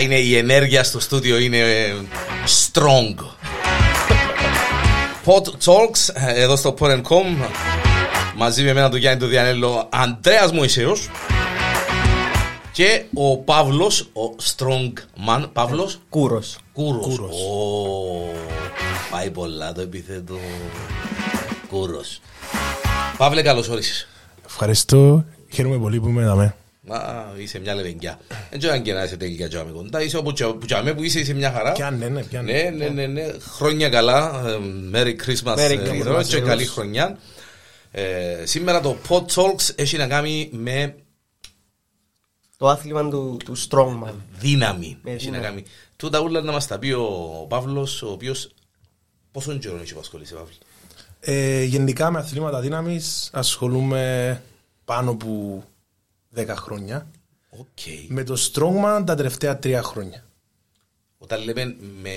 Γενικά είναι η ενέργεια στο στούντιο είναι ε, strong. Pod Talks ε, εδώ στο Pod.com μαζί με εμένα τον Γιάννη τον Διανέλο Αντρέας Μωυσέος και ο Παύλος, ο strong man, Παύλος Κούρος. Κούρος. Κούρος. Ω, πάει πολλά το επίθετο Κούρος. Παύλε καλώς όρισες. Ευχαριστώ. Χαίρομαι πολύ που είμαι εδώ. Μα είσαι μια λεβενκιά. Δεν ξέρω αν και να είσαι τελικά τζάμε κοντά. Είσαι όπου τζα- που τζάμε που είσαι, είσαι μια χαρά. Πιάνε, ναι, πιάνε. Ναι, ναι, ναι, ναι. Χρόνια καλά. Ε, Merry Christmas Merry ε, Christmas, εδώ και όλους. καλή χρονιά. Ε, σήμερα το Pod Talks έχει να κάνει με Το άθλημα του, του Strongman. δύναμη. Με Έχει να δύναμη. κάνει. Τούτα ούλα να μας τα πει ο Παύλος, ο οποίος πόσο καιρό έχει που ασχολείσαι, Παύλη. Ε, γενικά με αθλήματα δύναμης ασχολούμαι πάνω από 10 χρόνια. Οκ. Με το Strongman τα τελευταία 3 χρόνια. Όταν λέμε με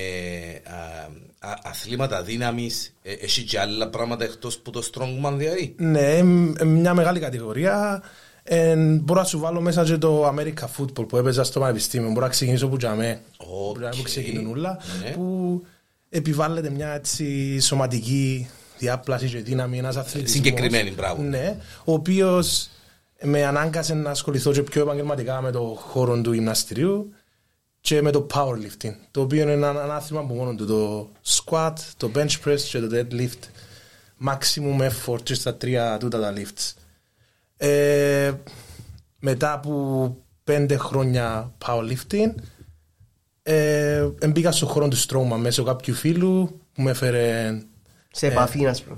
α, α, αθλήματα δύναμης, ε, έχει και άλλα πράγματα εκτός που το strongman δηλαδή. Ναι, εμ, εμ, μια μεγάλη κατηγορία. Ε, μπορώ να σου βάλω μέσα και το America Football που έπαιζα στο πανεπιστήμιο. Μπορώ να ξεκινήσω που τζαμέ. Οκ. Που ξεκινούν όλα. Ναι. Που επιβάλλεται μια έτσι σωματική διάπλαση και δύναμη, ένας αθλητισμός. Συγκεκριμένη, μπράβο. Ναι, ο οποίος με ανάγκασε να ασχοληθώ και πιο επαγγελματικά με το χώρο του γυμναστηρίου και με το powerlifting, το οποίο είναι ένα, ένα άθλημα που μόνο του, το squat, το bench press και το deadlift, maximum effort και στα τρία τούτα τα lifts. Ε, μετά από πέντε χρόνια powerlifting, ε, μπήκα στον χώρο του Strongman μέσω κάποιου φίλου που με έφερε Σε επαφή, ας πούμε.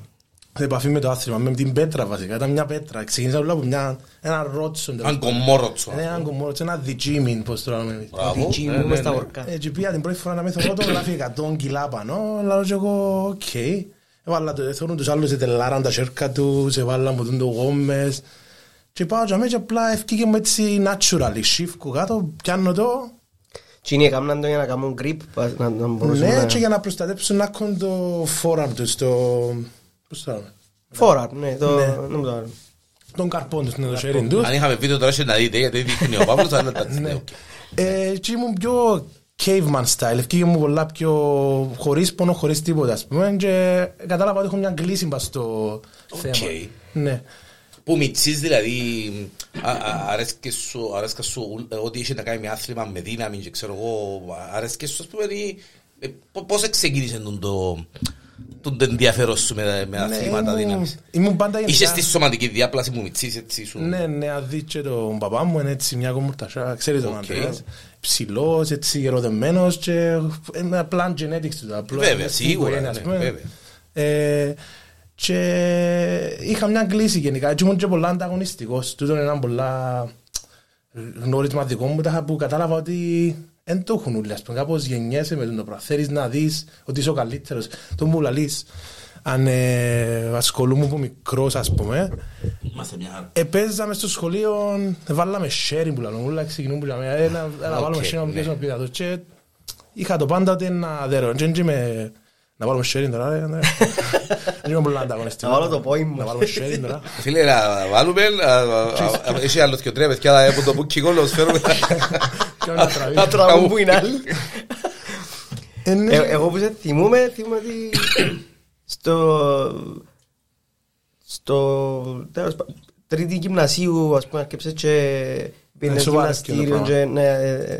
Σε επαφή με το άθλημα, με την πέτρα βασικά. Ήταν μια πέτρα. Ξεκίνησα όλα από μια, ένα ρότσο. Αν κομμόροτσο. Ναι, ένα κομμόροτσο, ένα διτσίμιν, πώς το λέμε εμείς. Μπράβο. Τι Ναι, μου ναι, στα ναι. ορκά. Έτσι πήγα την πρώτη φορά να με θεωρώ το γράφει 100 κιλά πάνω, αλλά και εγώ, οκ. Έβαλα το, θεωρούν τους άλλους, ετελάραν τα σέρκα τους, έβαλα μου τον το γόμμες. Και πάω και μέσα απλά ευκήκε μου έτσι naturally, σίφκου κάτω, πιάνω το. Τι είναι, έκαναν το για να κάνουν grip, πα- να, να μπορούσαμε Ναι, να... και για να προστατέψουν να έχουν το forearm τους, το... Πώς το λέμε. Forearm, ναι, το... Ναι. δεν μου το λέω. Τον καρπόν τους, ναι, το σιέριν τους. Αν είχαμε βίντεο τώρα να δείτε γιατί δείχνει ο Παύλος αλλά τα ναι, οκ. Ε, και ήμουν πιο caveman style, ευκήγε μου πολλά πιο χωρίς πόνο, χωρίς τίποτα ας πούμε και κατάλαβα ότι έχω μια κλίση πας στο θέμα. Ναι. Που μητσείς δηλαδή α- α- αρέσκες σου, αρέσκας σου ε, ότι είχε να κάνει με άθλημα, με δύναμη και ξέρω εγώ αρέσκες σου ας πούμε ή, ε, πο- πώς ξεκίνησε τον το τον το ενδιαφέρον σου με, με αθλήματα ήμουν- δύναμης. Ήμουν πάντα Είσαι γενικά... στη σωματική διάπλαση που μητσείς έτσι σου. Ναι, ναι, αν δεις και τον παπά μου είναι έτσι μια κομμορτασιά, ξέρεις τον Οκ. Ανδρέας. Ψηλός, έτσι γεροδεμένος και είναι απλά genetics του. απλά Βέβαια, είναι στην σίγουρα, οικογένεια, ας ναι, πούμε. βέβαια. Ε, και είχα μια κλίση γενικά και ήμουν και πολλά ανταγωνιστικός. Τούτο είναι ένα πολλά γνώρισμα δικό μου τα που κατάλαβα ότι δεν το έχουν όλοι. Ας πούμε, κάπως γεννιέσαι με το πράγμα. Θέλεις να δεις ότι είσαι ο καλύτερος. Το μου λαλείς. Αν ε, ασχολούμαι από μικρός ας πούμε, Είμαστε μια χαρά. Επέζαμε στο σχολείο, βάλαμε σιέριν που λαλούν, όλα ξεκινούν που λέμε, ε, να να Οκ, βάλουμε σιέριν να ναι. πιέσουμε πίδατος και είχα το πάντα ότι να δέρω, και έτσι με, να βάλουμε sharing τώρα, ρε, ναι. δεν είμαι πολύ ανταγωνιστικό. Να βάλω το πόη μου. Να βάλουμε sharing τώρα. Φίλε, να βάλουμε, α, α, α, έχει άλλος και τρία παιδιά από το μπουκι γκολ, να φέρουμε. Και να τραβεί. Να τραγούν που είναι άλλοι. Ε, ναι. Ε, Εγώ που σε θυμούμαι, θυμούμαι ότι στο... στο... τέλος πα- τρίτη γυμνασίου, ας πούμε, αρκεψες και πήγαινες Ε, σοβαρά και το γυμναστήριο πράγμα. και ναι,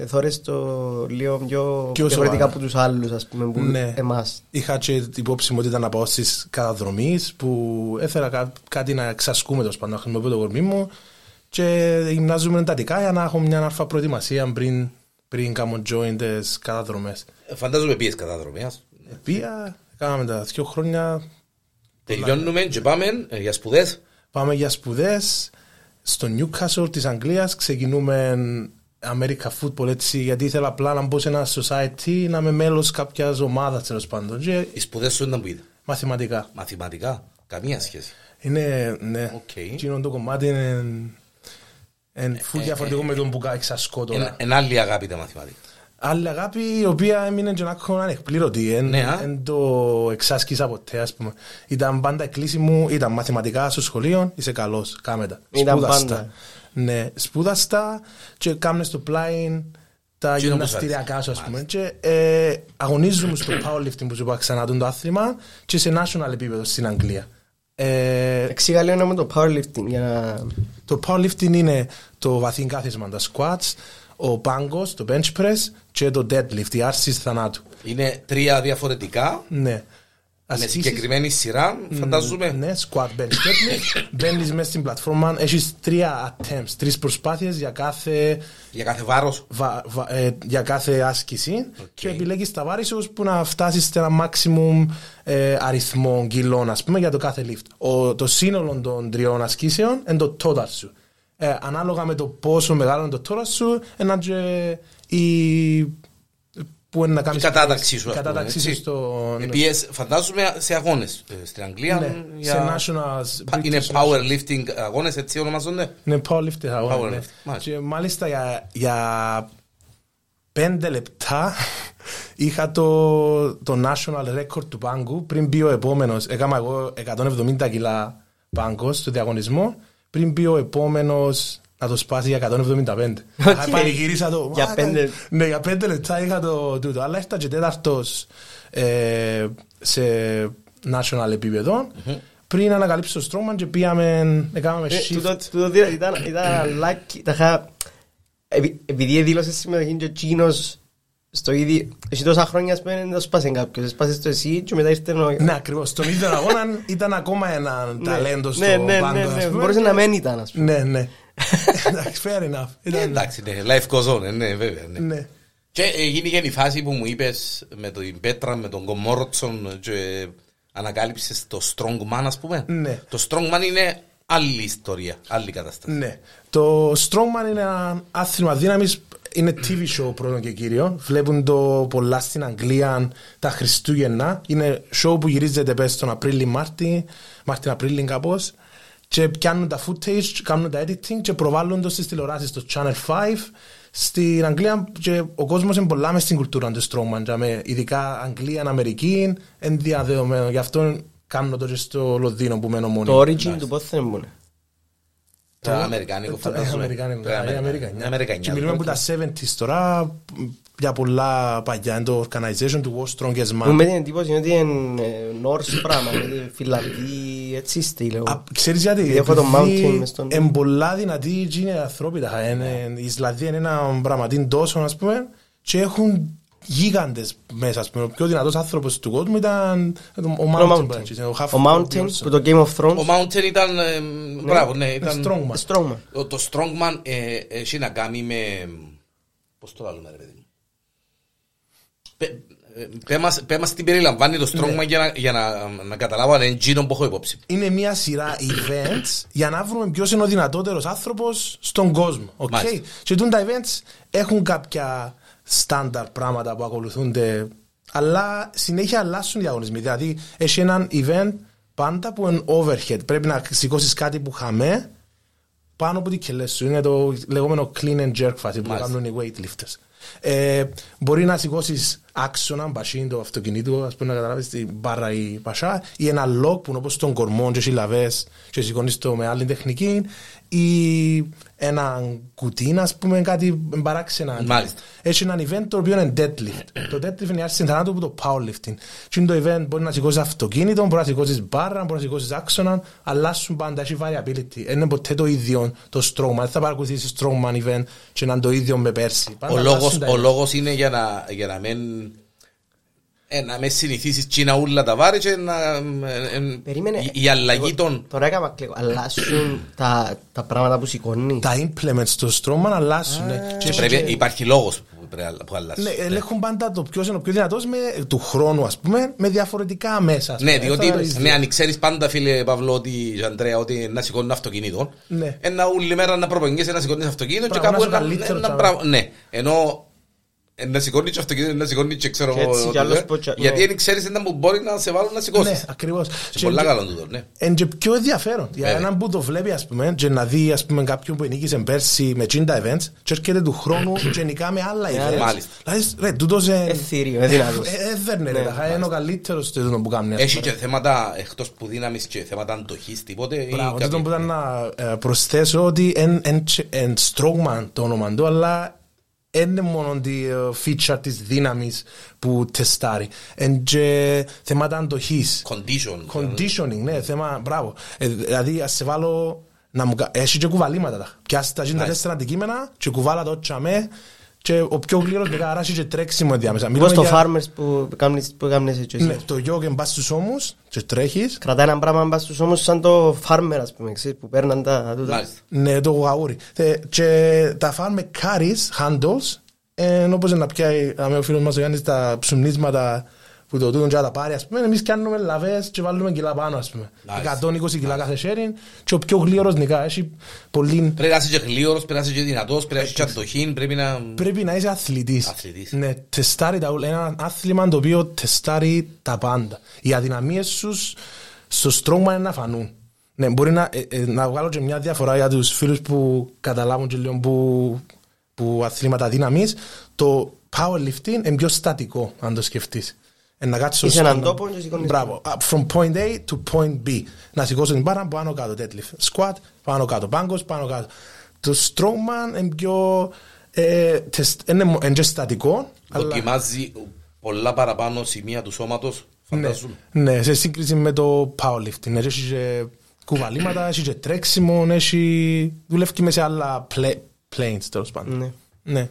ε, θωρείς το λίγο πιο Πιο διαφορετικά σοβαρά. από τους άλλους, ας πούμε, που Ναι. εμάς. Είχα και την υπόψη μου ότι ήταν να πάω στις καταδρομής που έθελα κά- κάτι να εξασκούμε τόσο πάντων, να χρησιμοποιώ το κορμί μου και γυμνάζουμε εντατικά για να έχω μια αλφα προετοιμασία πριν, πριν κάνω join τις καταδρομές. Φαντάζομαι πήγες καταδρομιάς. Πήγα, κάναμε τα δύο χρόνια, Τελειώνουμε και πάμε ε, για σπουδές. πάμε για σπουδές στο Newcastle της Αγγλίας, ξεκινούμε America Football έτσι, γιατί ήθελα απλά να μπω σε ένα society, να είμαι μέλος κάποιας ομάδας τέλος πάντων και Οι σπουδές σου ήταν που ήταν. μαθηματικά. Μαθηματικά. Καμία σχέση. Είναι, ναι, Οκ. εκείνο το κομμάτι είναι είναι full διαφορετικό με τον που εξασκώ Εν, τώρα. εν άλλη αγάπη τα μαθηματικά. Άλλη αγάπη η οποία έμεινε και να έχω ανεκπλήρωτη. Εν, Ναι, α. εν το εξάσκησα ποτέ, ας πούμε. Ήταν πάντα η κλίση μου, ήταν μαθηματικά στο σχολείο, είσαι καλός, κάμε τα. Ήταν Σπούδαστα. πάντα. Ναι, σπούδαστα και κάμνες στο πλάι τα Τι είναι όπως γυμναστηριακά σου, ας αρέσει. πούμε. Και ε, αγωνίζομαι στο powerlifting που σου είπα ξανά τον το άθλημα και σε national επίπεδο στην Αγγλία. Ε, Εξήγα λίγο με το powerlifting για να... το powerlifting είναι το βαθύ κάθισμα, τα squats, ο πάγκος, το bench press και το deadlift, η άρσης θανάτου. Είναι τρία διαφορετικά, Ναι. με Ασκήσεις- συγκεκριμένη σειρά, φαντάζομαι. Ναι, squat, bench, deadlift. Μπαίνεις μέσα στην πλατφόρμα, έχεις τρία attempts, τρεις προσπάθειες για κάθε, Για κάθε βάρος. βα- βα- ε, για κάθε άσκηση και επιλέγεις τα βάρη σου που να φτάσεις σε ένα maximum ε, αριθμό κιλών ας πούμε για το κάθε lift. Ο, το σύνολο των τριών ασκήσεων είναι το total σου. Ε, ανάλογα με το πόσο μεγάλο είναι το total σου, είναι και η που είναι να Η κάνεις κατάταξή σου, η ας πούμε, κατάταξή σου έτσι. στο... Επίες, φαντάζομαι σε αγώνες ε, στην Αγγλία. Ναι, για- σε nationals, Πα- Είναι British powerlifting αγώνες, έτσι ονομαζόνται. Ναι, powerlifting αγώνα. Powerlifting, Ναι. μάλιστα. Και μάλιστα για, για πέντε λεπτά είχα το, το national record του πάγκου πριν μπει ο επόμενος. Έκανα εγώ 170 κιλά πάγκος στο διαγωνισμό πριν μπει ο επόμενος να το σπάσει για 175. Οκ. Πανηγύρισα το. Για «Μα, πέντε- Ναι, για πέντε λεπτά είχα το τούτο. Αλλά ήρθα και τέταρτος ε, σε national επίπεδο. Πριν ανακαλύψω το strongman και πήγαμε, έκαναμε Ε, shift. τούτο- τούτο δι- ήταν ήταν lucky. Τα είχα... επει- Επειδή δήλωσες συμμετοχή και εκείνος στο ίδιο... Εσύ τόσα χρόνια ας πούμε δεν το σπάσε κάποιος. Σπάσες το εσύ και μετά ήρθε ο... Ναι, ακριβώς. Στον ίδιο αγώνα ήταν ακόμα ένα ταλέντο στο ναι, ναι, πάγκο. ναι, ας ναι. πούμε. Μπορούσε να μένει ήταν ας πούμε. Ναι, ναι. Εντάξει, fair enough. Ε, Ήταν- Εντάξει, ναι, life goes on, ε, ναι, βέβαια. ναι. Ναι. Και έγινε και η φάση που μου είπες με την Πέτρα, με τον Κομόροτσον και ανακάλυψες το Strongman, ας πούμε. Ναι. Το Strongman είναι άλλη ιστορία, άλλη κατάσταση. Ναι. Το Strongman είναι ένα άθλημα δύναμης είναι TV show πρώτον και κύριο. Βλέπουν το πολλά στην Αγγλία τα Χριστούγεννα. Είναι show που γυρίζεται πες τον Απρίλη Μάρτι, Μάρτιν Απρίλη κάπως. Και πιάνουν τα footage, κάνουν τα editing και προβάλλουν το στις τηλεοράσεις στο Channel 5. Στην Αγγλία και ο κόσμος είναι πολλά μες στην κουλτούρα του Strongman. και με- Ειδικά Αγγλία, Αμερική, είναι διαδεδομένο. Γι' αυτό κάνω το και στο Λονδίνο που μένω μόνοι. Το origin του πότε δεν είναι. Το Αμερικάνικο Ε, φαντάζομαι. Αμερικάνικο, Το ε, Αμερικα- Αμερικανιά. Αμερικανιά, Και μιλούμε οκ. από τα 70s τώρα, για πολλά παλιά, είναι το organization του World Strongest Μου Man. με την εντύπωση ότι είναι ε, Norse πράγμα, είναι Φιλανδοί, έτσι στήλε. Α, Ξέρεις γιατί, Έχω το mountain επειδή μες στον- είναι πολλά δυνατοί εκείνοι οι άνθρωποι, τα- είναι- η Ισλανδία είναι ένα πραγματίν τόσο, ας πούμε, και έχουν γίγαντες μέσα, ας πούμε. Ο πιο δυνατός άνθρωπος του κόσμου ήταν ο Ο Mountain Mountain. Branches, ο Half Ο Mountain που το Game of Thrones. Ο Mountain ήταν, ε, μπράβο, ναι, ήταν... Strongman. Strongman. Το, το Strongman ε, έχει να κάνει με... Πώς το λαλούμε ρε παιδί μου; Πε- ε, πέ μας- Πέ μας τι περιλαμβάνει το Strongman για να, για να, να καταλάβω αν είναι εκείνο που έχω υπόψη. είναι μια σειρά events για να βρούμε ποιος είναι ο δυνατότερος άνθρωπος στον κόσμο. Okay? Μάλιστα. Και τούν τα events έχουν κάποια στάνταρ πράγματα που ακολουθούνται αλλά συνέχεια αλλάσουν οι διαγωνισμοί. Δηλαδή έχει έναν event πάντα που είναι overhead. Πρέπει να σηκώσεις κάτι που χαμέ πάνω από την κελές σου. Είναι το λεγόμενο clean and jerk φάση που Μάλιστα. κάνουν οι weightlifters. Ε, μπορεί να σηκώσεις άξονα, μπασίν το αυτοκινήτου, ας πούμε να καταλάβεις την μπάρα ή πασά, ή ένα lock που είναι όπως τον κορμό, και συλλαβέ, και σηκώνεις το με άλλη τεχνική, ή ένα κουτί, ας πούμε, κάτι παράξενα. Μάλιστα. Έχει ένα event το οποίο είναι deadlift. το deadlift είναι η άρση θανάτου από το powerlifting. Και είναι το event μπορεί να σηκώσεις αυτοκίνητο, μπορεί να σηκώσεις μπάρα, μπορεί να σηκώσεις άξονα, αλλάσουν πάντα, έχει variability. Δεν είναι ποτέ το ίδιο το strongman. Δεν θα παρακολουθήσεις strongman event και να είναι το ίδιο με πέρσι. Πάντα Ο αλλάσουν λόγος, τα ο event. λόγος είναι για να, για να μην... Ε, να με συνηθίσεις τσίνα ούλα τα βάρη και να... ε, ε, Περίμενε. η, η αλλαγή Εγώ των... Τώρα έκανα κλικ. Αλλάσουν τα, τα πράγματα που σηκώνεις. Τα implements στο strongman αλλάσουν. ναι. Και πρέπει, υπάρχει λόγος που, πρέπει, που αλλάζει. Ναι, ελέγχουν πάντα το ποιος είναι ο πιο δυνατός του χρόνου, ας πούμε, με διαφορετικά μέσα. ας Ναι, πούμε. διότι Θα το ίδιο. ναι, αν ξέρεις πάντα φίλε Παύλο ότι, και Αντρέα ότι να σηκώνει αυτοκίνητο Ναι. ένα όλη μέρα να προπονιέσαι να σηκώνεις αυτοκίνητο και Μπράβο, κάπου να ένα, είσαι καλύτερο ένα τσάβα. πράγμα ναι, ενώ ε, να σηκώνει και αυτοκίνητο, να σηκώνει και ξέρω Και εγώ έτσι κι ότι, άλλος ε, που τσα- γιατί ναι. δεν ξέρεις ένα που μπορεί να σε βάλουν να Ναι, σηκώσεις ακριβώ. και πολλά καλό τούτο, ναι Είναι και πιο ενδιαφέρον. Για Βέβαια. έναν που το βλέπει, ας πούμε, και να δει ας πούμε, κάποιον που ενίκησε πέρσι με 50 events, και έρχεται του χρόνου γενικά με άλλα events. μάλιστα. Δηλαδή, ρε, τούτος ε, Εθήριο, ε, δυνατός. ε, ε, δέρνε, ρε, Ναι, ταχά, είναι ο καλύτερος στο τούτο που κάνει. ας Έχει πούμε. και θέματα εκτός που δύναμης και θέματα αντοχής τίποτε ή Μπράβο, κάτι- τούτο που ήταν να ε, προσθέσω ότι είναι strongman το όνομα του, αλλά είναι μόνο τη ε, feature της δύναμης που τεστάρει. Εν και θέματα αντοχής. Condition. Conditioning, ναι, θέμα, μπράβο. Ε, δηλαδή, ας σε βάλω να μου κα- Έχει και κουβαλήματα τα. Πιάσεις τα γίνει τα Nice. τέσσερα αντικείμενα και κουβάλα το τσαμέ και ο πιο γλύρος με καράσει και τρέξιμο διάμεσα. Όπως Μιλούμε το για- farmers που κάνεις που κάνεις έτσι εσύ. Ναι, το γιόγεν πας στους ώμους και τρέχεις. Κρατάει ένα πράγμα μπας στους ώμους σαν το farmer ας πούμε, ξέρεις, που παίρναν τα τούτα. Μάλιστα. Ναι, το γαούρι. Ε, Και τα φάνε με carries, handles, ε, όπως να πιάει αμέ ο φίλος μας ο Γιάννης τα ψουμνίσματα που το τούτον και να τα πάρει, ας πούμε, εμείς κάνουμε λαβές και βάλουμε κιλά πάνω, ας πούμε. Nice. 120 κιλά κάθε sharing και ο πιο γλύρος νικά, έχει πολύ... Πρέπει να είσαι και γλίωρος, πρέπει να είσαι και δυνατός, πρέπει να είσαι και αντοχή, πρέπει να... Πρέπει να είσαι αθλητής. Αθλητής. Ναι, τεστάρει τα ούλα. Ένα άθλημα το οποίο τεστάρει τα πάντα. Οι αδυναμίες σου στο strongman είναι να φανούν. Ναι, μπορεί να, ε, ε, να βγάλω και μια διαφορά για τους φίλους που καταλάβουν και λίγο που, που αθλήματα δύναμης. Το powerlifting είναι πιο στατικό, αν το σκεφτείς. Ε, να κάτσεις Είσαι στο έναν strongman. τόπο και σηκώνεις Μπράβο. Uh, From point A to point B. Να σηκώσω την μπάρα πάνω κάτω, deadlift. Squat, πάνω κάτω. Πάγκος, πάνω κάτω. Το strongman είναι πιο... ε, τεστ- Είναι μο- είναι και στατικό, αλλά... Δοκιμάζει πολλά παραπάνω σημεία του σώματος, Ναι, φαντάζομαι. ναι, σε σύγκριση με το powerlifting. Ναι, Έχει και κουβαλήματα, έχει και τρέξιμο, έχει... δουλεύει με σε άλλα play- planes, τέλος πάντων. Ναι.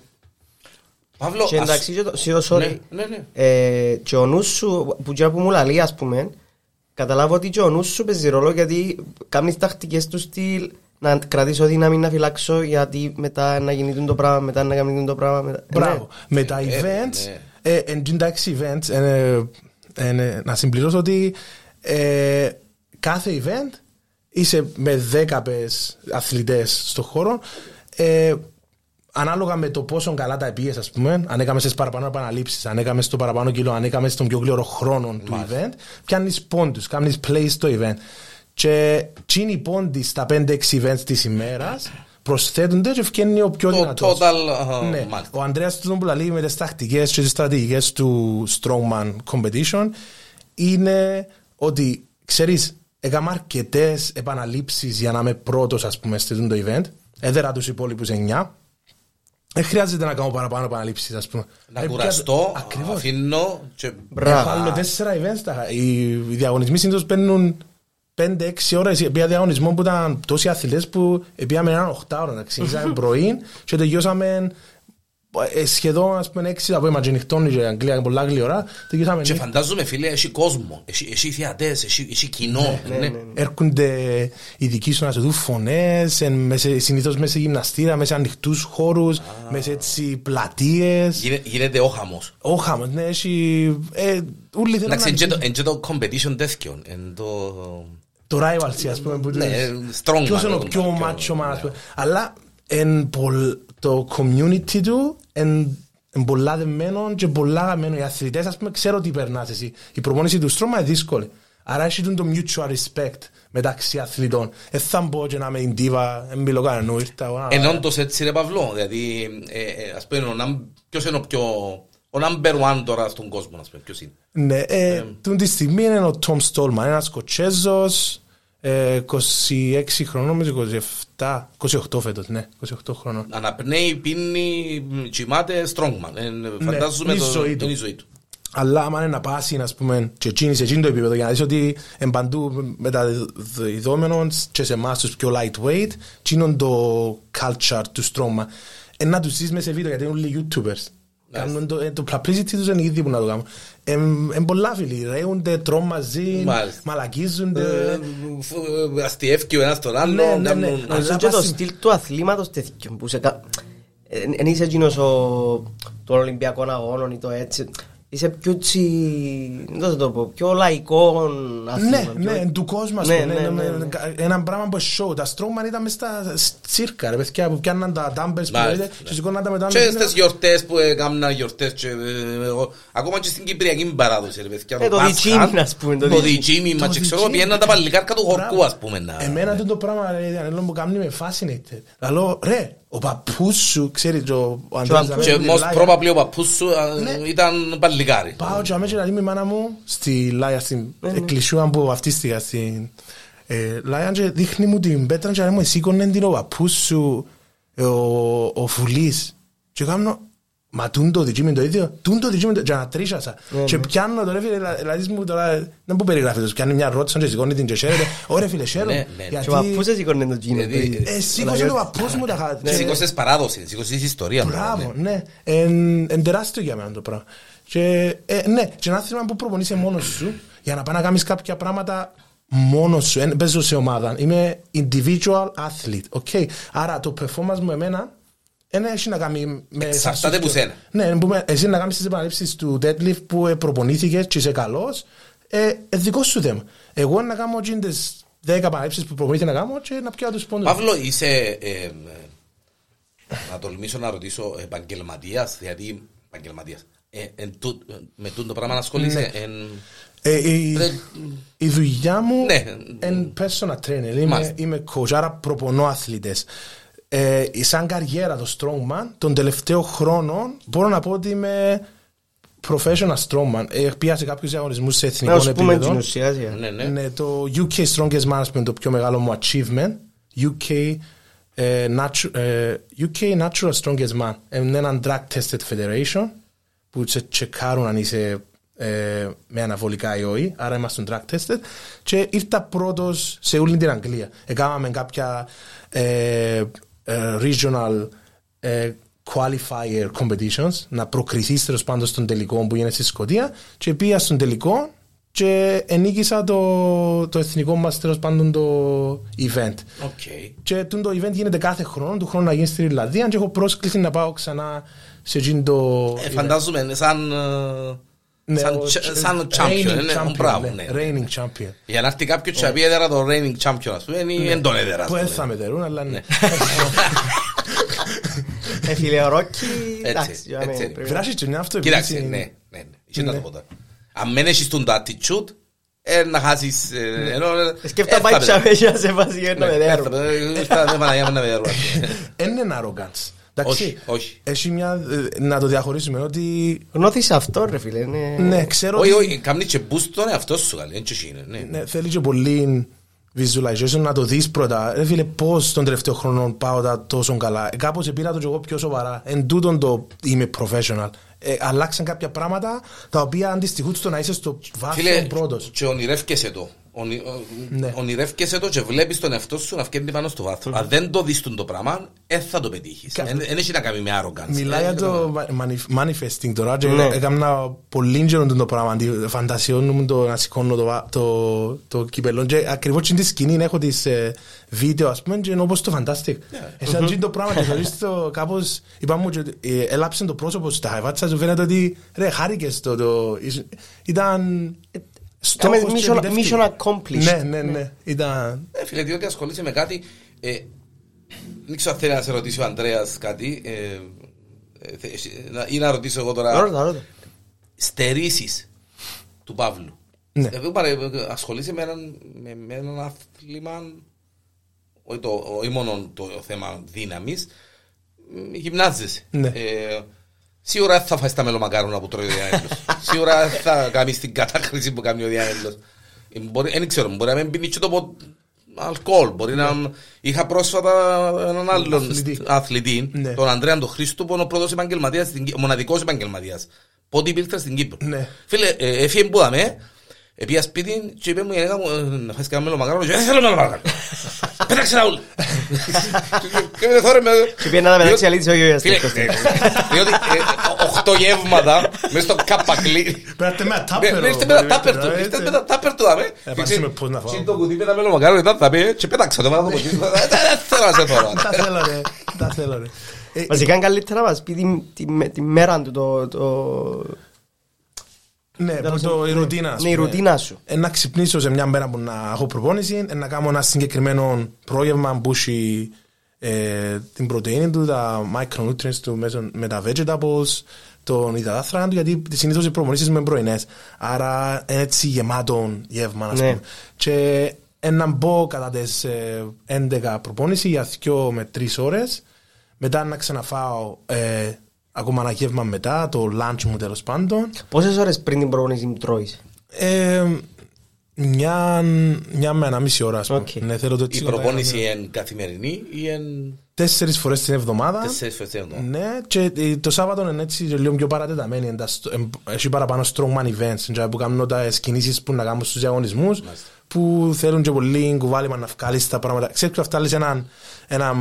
Ναι. Παύλο, Και ας- εντάξει, και το- σιω, sorry. Ναι, ναι, ναι. Ε, και ο νους σου, που και που μου λαλεί ας πούμε, καταλάβω ότι και ο νους σου παίζει ρόλο γιατί κάνεις τακτικές του στυλ να κρατήσω δύναμη να φυλάξω γιατί μετά να γίνει το πράγμα, μετά να κάνει το πράγμα. Μετά... Μπράβο. Με τα Ε, events, ναι. ε, εν εντάξει events, ε, ε, ε, να συμπληρώσω ότι ε, κάθε event είσαι με δέκαπες αθλητές στο χώρο. Ε, ανάλογα με το πόσο καλά τα επίες, ας πούμε, αν έκαμες στις παραπάνω επαναλήψεις, αν έκαμες στο παραπάνω κιλό, αν έκαμες στον πιο γλύωρο χρόνο του event, πιάνεις πόντους, κάνεις play στο event. Και τσίνοι οι πόντοι στα 5-6 events της ημέρας προσθέτονται και βγαίνει ο πιο Το δυνατός. total, αχα, Ναι. μάλιστα. Ο Ανδρέας του που λέει με τις τακτικές και τις στρατηγικές του Strongman Competition είναι ότι, ξέρεις, έκανα αρκετές επαναλήψεις για να είμαι πρώτος, ας πούμε, σε αυτό το event. Έδερα τους υπόλοιπους 9. Δεν χρειάζεται να κάνω παραπάνω επαναλήψεις, ας πούμε. Να Ε, κουραστώ, πια- Ακριβώς. αφήνω και... Μπράβο. Έχω άλλο τέσσερα events. τα- Οι, οι διαγωνισμοί συνήθως παίρνουν 5-6 ώρες. Επία διαγωνισμό που ήταν τόσοι αθλητές που πήγαμε έναν 8 ώρα. Ξεκινήσαμε πρωί και τελειώσαμε ε, σχεδόν ας πούμε 6 το απόγευμα και νυχτώνει και η Αγγλία πολλά γλυόρα. Τελειώσαμε Και νύχτα. φαντάζομαι φίλε, έχει κόσμο, έχει, έχει θεατές, έχει, έχει κοινό. ναι. Έρχονται οι δικοί σου να σου δουν φωνές, εν- μέσα- συνήθως μέσα σε γυμναστήρα, μέσα σε ανοιχτούς χώρους, μέσα σε έτσι πλατείες. Γίνε- Γίνεται ο χαμός. Ο χάμος, ναι, έχει... ε, Όλοι θέλουν Εντάξει, να είναι και το- είναι και το competition τέτοιο. είναι το... το rivalry, ας πούμε. που Ναι, τους- strongman, Ποιος είναι ο το πιο πιο- macho man, ας ναι. πούμε. Αλλά εν πολλ- το community του εν εν πολλά δεμένο και πολλά αγαπημένο. Οι αθλητές, ας πούμε, ξέρω τι περνάς εσύ. Η προπόνηση του στρώμα είναι δύσκολη. Άρα έχει τον το mutual respect μεταξύ αθλητών. Δεν θα μπω και να είμαι η diva, δεν μιλώ κανένα, ήρθα εγώ να- Εν όντως έτσι ρε Παυλό, δηλαδή ε, ε, ας πούμε ο number- ποιος είναι ο πιο... Ο number one τώρα στον κόσμο, ας πούμε, ποιος είναι. Ναι, ε, τούτη τη στιγμή είναι ο Τόμ Στόλμαν, ένας Σκοτσέζος, ε, 26 χρονών, νομίζω 27, 28 φέτος, ναι, 28 χρονών. Αναπνέει, πίνει, κοιμάται, strongman. Ε, Φαντάζομαι είναι η το- ζωή του. είναι η ζωή του. Αλλά άμα είναι να πάσει, ας πούμε, και εκείνης σε εκείνο το επίπεδο, για να δεις ότι εν παντού μεταδεδομένων και σε εμάς τους πιο lightweight, εκείνον το culture του στρώμα. Ε, να τους δεις μέσα σε βίντεο, γιατί είναι όλοι YouTubers. Κάνουν το, ε, το publicity τους είναι ήδη που να το κάνουν. Εν πολλά φίλοι, ρέονται, τρώνε μαζί, Μάλιστα. μαλακίζονται. Ε, φ- ε, Αστιεύκει ο ένας τον άλλο. Ναι, ναι, ναι. κάνουν- Νομίζω Αλλά και το πάση- στυλ του αθλήματος τέτοιο που σε κα... Εν είσαι εκείνος ο... των Ολυμπιακών αγώνων ή το έτσι. Είσαι πιο τσι... Δεν θα το πω. Πιο λαϊκό αθλήμα. Ναι, πιο- ναι, εν του κόσμου, ας Ναι, πούμε. ναι, ναι, ναι, ναι, ναι. κα- Ένα πράγμα που show. Τα στρώμαν ήταν μες στα τσίρκα, ρε παιδιά, που πιάνναν τα dumbbells που Μάλιστα, λέτε ναι. και σηκώναν τα μετά. Και στις γιορτές που έκαναν γιορτές και, ε, εγώ- ακόμα και στην Κυπριακή παράδοση ρε παιδιά. Ε, το Πάσχα, διτσίμι, ας πούμε, το Το διτσίμι. διτσίμι, μας Το και ξέρω διτσίμι. πιέναν τα παλικάρκα του χορκού Μπράβο. ας πούμε. να- Εμένα αυτό το πράγμα, ρε, Διανέλο, μου κάνει με fascinated. Λαλό, ρε, ο παππούς σου, ξέρεις, ο ο Αντρέας Και Ζαβέλης Και με τη most Λάια. probably ο παππούς σου α, Ναι. ήταν παλικάρι. Πάω και αμέσως να δει με η μάνα μου στη Λάια, στην εκκλησία που βαφτίστηκα στην ε, Λάια και δείχνει μου την πέτρα και λέει μου εσύ σήκωνε την ο παππούς σου ε, ο, ο Φουλής και κάνω Μα τούν το δική μου το ίδιο, τούν το δική μου το και ανατρίχασα. Ναι, Και ναι. πιάνω τώρα φίλε, λα- δηλαδή μου τώρα, δεν που περιγράφεις, πιάνει μια ρώτηση και σηκώνει την και χαίρεται. Ωραία φίλε, χαίρομαι. Ναι, ναι. Και ο παππούς δεν σηκώνει το τζίνο. Δηλαδή, Ε, σήκωσε το παππούς μου τα χα- και- Σήκωσες παράδοση, σήκωσες ιστορία. Μπράβο, ναι. ναι. Εν εν τεράστιο για μένα το πράγμα. Και, ε, ναι, και ένα άθλημα που προπονείσαι μόνος σου για να πάει να κάνεις κάποια πράγματα μόνος σου. Δεν παίζω σε ομάδα. Είμαι individual athlete. Okay. Άρα το performance μου εμένα δεν έχει να κάνει με. Εξαρτάται που σένα. Ναι, που με- εσύ να κάνει τις επαναλήψεις του deadlift που ε, προπονήθηκες και είσαι καλός, ε, ε, δικό σου θέμα. Εγώ να κάνω τις 10 επαναλήψεις που προπονήθηκε να κάνω και να πιάω τους πόντους. Παύλο, είσαι, ε, ε, να τολμήσω να ρωτήσω, επαγγελματίας, γιατί επαγγελματίας, ε, εν τού- με τούτο το πράγμα να ασχολείσαι, εν- Ε, η, Πρέ- η δουλειά μου Ναι. είναι personal trainer. Είμαι, Μάλιστα. είμαι coach, άρα προπονώ αθλητές. Ε, σαν καριέρα το strongman, τον τελευταίο χρόνο μπορώ να πω ότι είμαι professional strongman. Ε, πήγα σε κάποιους διαγωνισμούς σε Να εθνικό σου πούμε την επίπεδο. ουσία. για- ναι, ναι. Ναι, το UK Strongest Man είναι το πιο μεγάλο μου achievement. UK, ε, natu- ε, UK Natural Strongest Man. Είναι ένα drug tested federation που σε τσεκάρουν αν είσαι ε, με αναβολικά ή όχι. Άρα είμαστε drug tested. Και ήρθα πρώτος σε όλη την Αγγλία. Έκαναμε κάποια ε, ε, regional ε, qualifier competitions να προκριθείς τέλος πάντων στον τελικό που γίνεται στη Σκωτία και πήγα στον τελικό και ενίκησα το, το εθνικό μας τέλος πάντων το event. Οκ. Και τούτο το event γίνεται κάθε χρόνο, του χρόνου να γίνει στην Ιρλανδία και έχω πρόσκληση να πάω ξανά σε εκείνο το Ε, event. Φαντάζομαι, είναι σαν, ε, Ναι, σαν, ο- ch- σαν reigning champion, είναι champion, μπράβο, ναι, ναι. reigning champion. Για να έρθει κάποιος και να πει έδερα το reigning champion, ας πούμε, είναι εν τον έδερα. ας Που δεν πούμε. θα με τερούν, αλλά ναι. Ε, φίλε, ο Ρόκι, εντάξει, Έτσι, για μένα έτσι. πρέπει να- Βράσει και μια αυτό Κοίταξε, επειδή- ναι, ναι, ναι. Είχε να Ναι. το πω τώρα. Αν μένεις έχεις τον το attitude, ε, να χάσεις... ε, ενώ, ε, Σκέφτα ε, πάει θα ψαβέ πετά- για να σε βάζει Ναι, ένα ε, μεδέρο. θα πετά- ε, θα- δεν Παναγία μου να με Δεν είναι arrogance. Εντάξει, Όχι, όχι. Έχει μια, ε, να το διαχωρίσουμε ότι Νιώθεις αυτό ρε φίλε. είναι- ναι, ξέρω Όχι, ότι όχι, κάνει και boost τον εαυτό σου καλή, έτσι και είναι, ναι. ναι, θέλει και πολύ visualization να το δεις πρώτα. Ρε φίλε, πώς τον τελευταίο χρόνο πάω τα τόσο καλά. Ε, κάπως πήρα το και εγώ πιο σοβαρά. Εν τούτον το είμαι professional. Ε, αλλάξαν κάποια πράγματα τα οποία αντιστοιχούν στο να είσαι στο Φίλε, βάθρο πρώτος. και ονειρεύκεσαι το. Ονει- ο- Ναι. Ονειρεύκεσαι το και βλέπεις τον εαυτό σου να φκένει πάνω στο βάθρο. Αν δεν το δεις τον το πράγμα, δεν θα το πετύχεις. Κα- Δεν έχει να κάνει με arrogance. Μιλάει Ε, για το manif- manifesting τώρα και Ναι. έκανα πολύ καιρό το πράγμα. Αντι- Φαντασιώνουν το να σηκώνω το, βα- το, το κυπελό και ακριβώς στην τη σκηνή έχω τις ε, βίντεο ας πούμε και είναι όπως το fantastic. Εσύ αν το πράγμα και θα δεις το κάπως είπα μου και ε, έλαψε το πρόσωπο σου, τα χαϊβάτσα σου φαίνεται ότι ρε χάρηκες το, το εις- ήταν στόχος και mission- επιτεύχθηκε. mission accomplished. Ναι, ναι, ναι, ήταν Ε, φίλε, διότι ασχολείσαι με κάτι. Ε, δεν ξέρω αν θέλει να σε ρωτήσει ο Ανδρέας κάτι. Ε, ε, θε- εσύ- να- ή να ρωτήσω εγώ τώρα. Ρώτα, ρώτα. Στερήσεις του Παύλου. Ναι. Δηλαδή, παρε- ασχολείσαι με έναν, με, με έναν άθλημα, όχι, το, όχι μόνο το θέμα δύναμης, μ, γυμνάζεσαι. Ναι. Ε, σίγουρα δεν θα φας τα μελομακάρονα που τρώει ο Διάνελος. σίγουρα δεν θα κάνεις την κατάκριση που κάνει ο Διάνελος. Ε, μπορεί- Δεν ξέρω, μπορεί να μην πίνεις και το πο- αλκοόλ. Μπορεί να... Είχα πρόσφατα έναν άλλον Αθλητή. αθλητή, Ναι. τον Ανδρέα τον Χρήστο, που είναι ο πρώτος επαγγελματίας, στην Κύ- ο μοναδικός επαγγελματίας. Πότε υπήρξε στην Κύπρο. Ναι. Φίλε, ε, έφυγε που δαμε, Επία σπίτι και είπε μου η γυναίκα μου ε, να φάεις κανένα μελομακάρονο και δεν θέλω μελομακάρονο. Πέταξε τα όλα. Και με θόρε με... Και πήγαινε να μεταξύ αλήθεια ο Γιώργος. Φίλε, ε, διότι ε, οχτώ γεύματα μέσα στο καπακλί. Πρέπει με Ναι, τάπερο. ναι, Ήρθε με τα τάπερ του, ήρθε με τα τάπερ του δαμε. Ε, πάσουμε πώς να φάω. Και το κουτί με τα μελομακάρονο ήταν θα πει και πέταξα το πάνω από εκεί. Δεν θέλω να σε θωρώ. Τα θέλω ρε, τα θέλω ρε. Ε, Βασικά είναι καλύτερα να μας πει τη- τη με- τη μέρα του το- το... Ναι, που Τέλος το, η πάντων, ρουτίνα ας Ναι, η πούμε. ρουτίνα σου. Ε, να ξυπνήσω σε μια μέρα που να έχω προπόνηση, ε, να κάνω ένα συγκεκριμένο πρόγευμα που έχει ε, την πρωτεΐνη του, τα micronutrients του μέσω με τα vegetables, τον υδατάθρακα του, γιατί συνήθως οι προπονήσεις με πρωινές. Άρα είναι έτσι γεμάτο γεύμα, ας Ναι. πούμε. Και ε, να μπω κατά τις ε, 11 προπόνηση για 2 με 3 ώρες, μετά να ξαναφάω ε, ακόμα ένα γεύμα μετά, το lunch μου τέλος πάντων. Πόσες ώρες πριν την προπόνηση τρώεις; Ε, μια, μια με ένα μισή ώρα, ας πούμε. Οκ. Ναι, θέλω το Η έτσι να προπόνηση κάνω. είναι καθημερινή ή είναι... τέσσερις φορές την εβδομάδα. Τέσσερις φορές την εβδομάδα. Ναι, και ε, το Σάββατο είναι έτσι λίγο πιο παρατεταμένη. εν τα στ- εμ, Έχει παραπάνω strongman events και που κάνουν τα κινήσεις που να κάνουν στους διαγωνισμούς που θέλουν και πολύ κουβάλιμα να βγάλεις τα πράγματα. Ξέρεις που αυτά λες έναν, ένα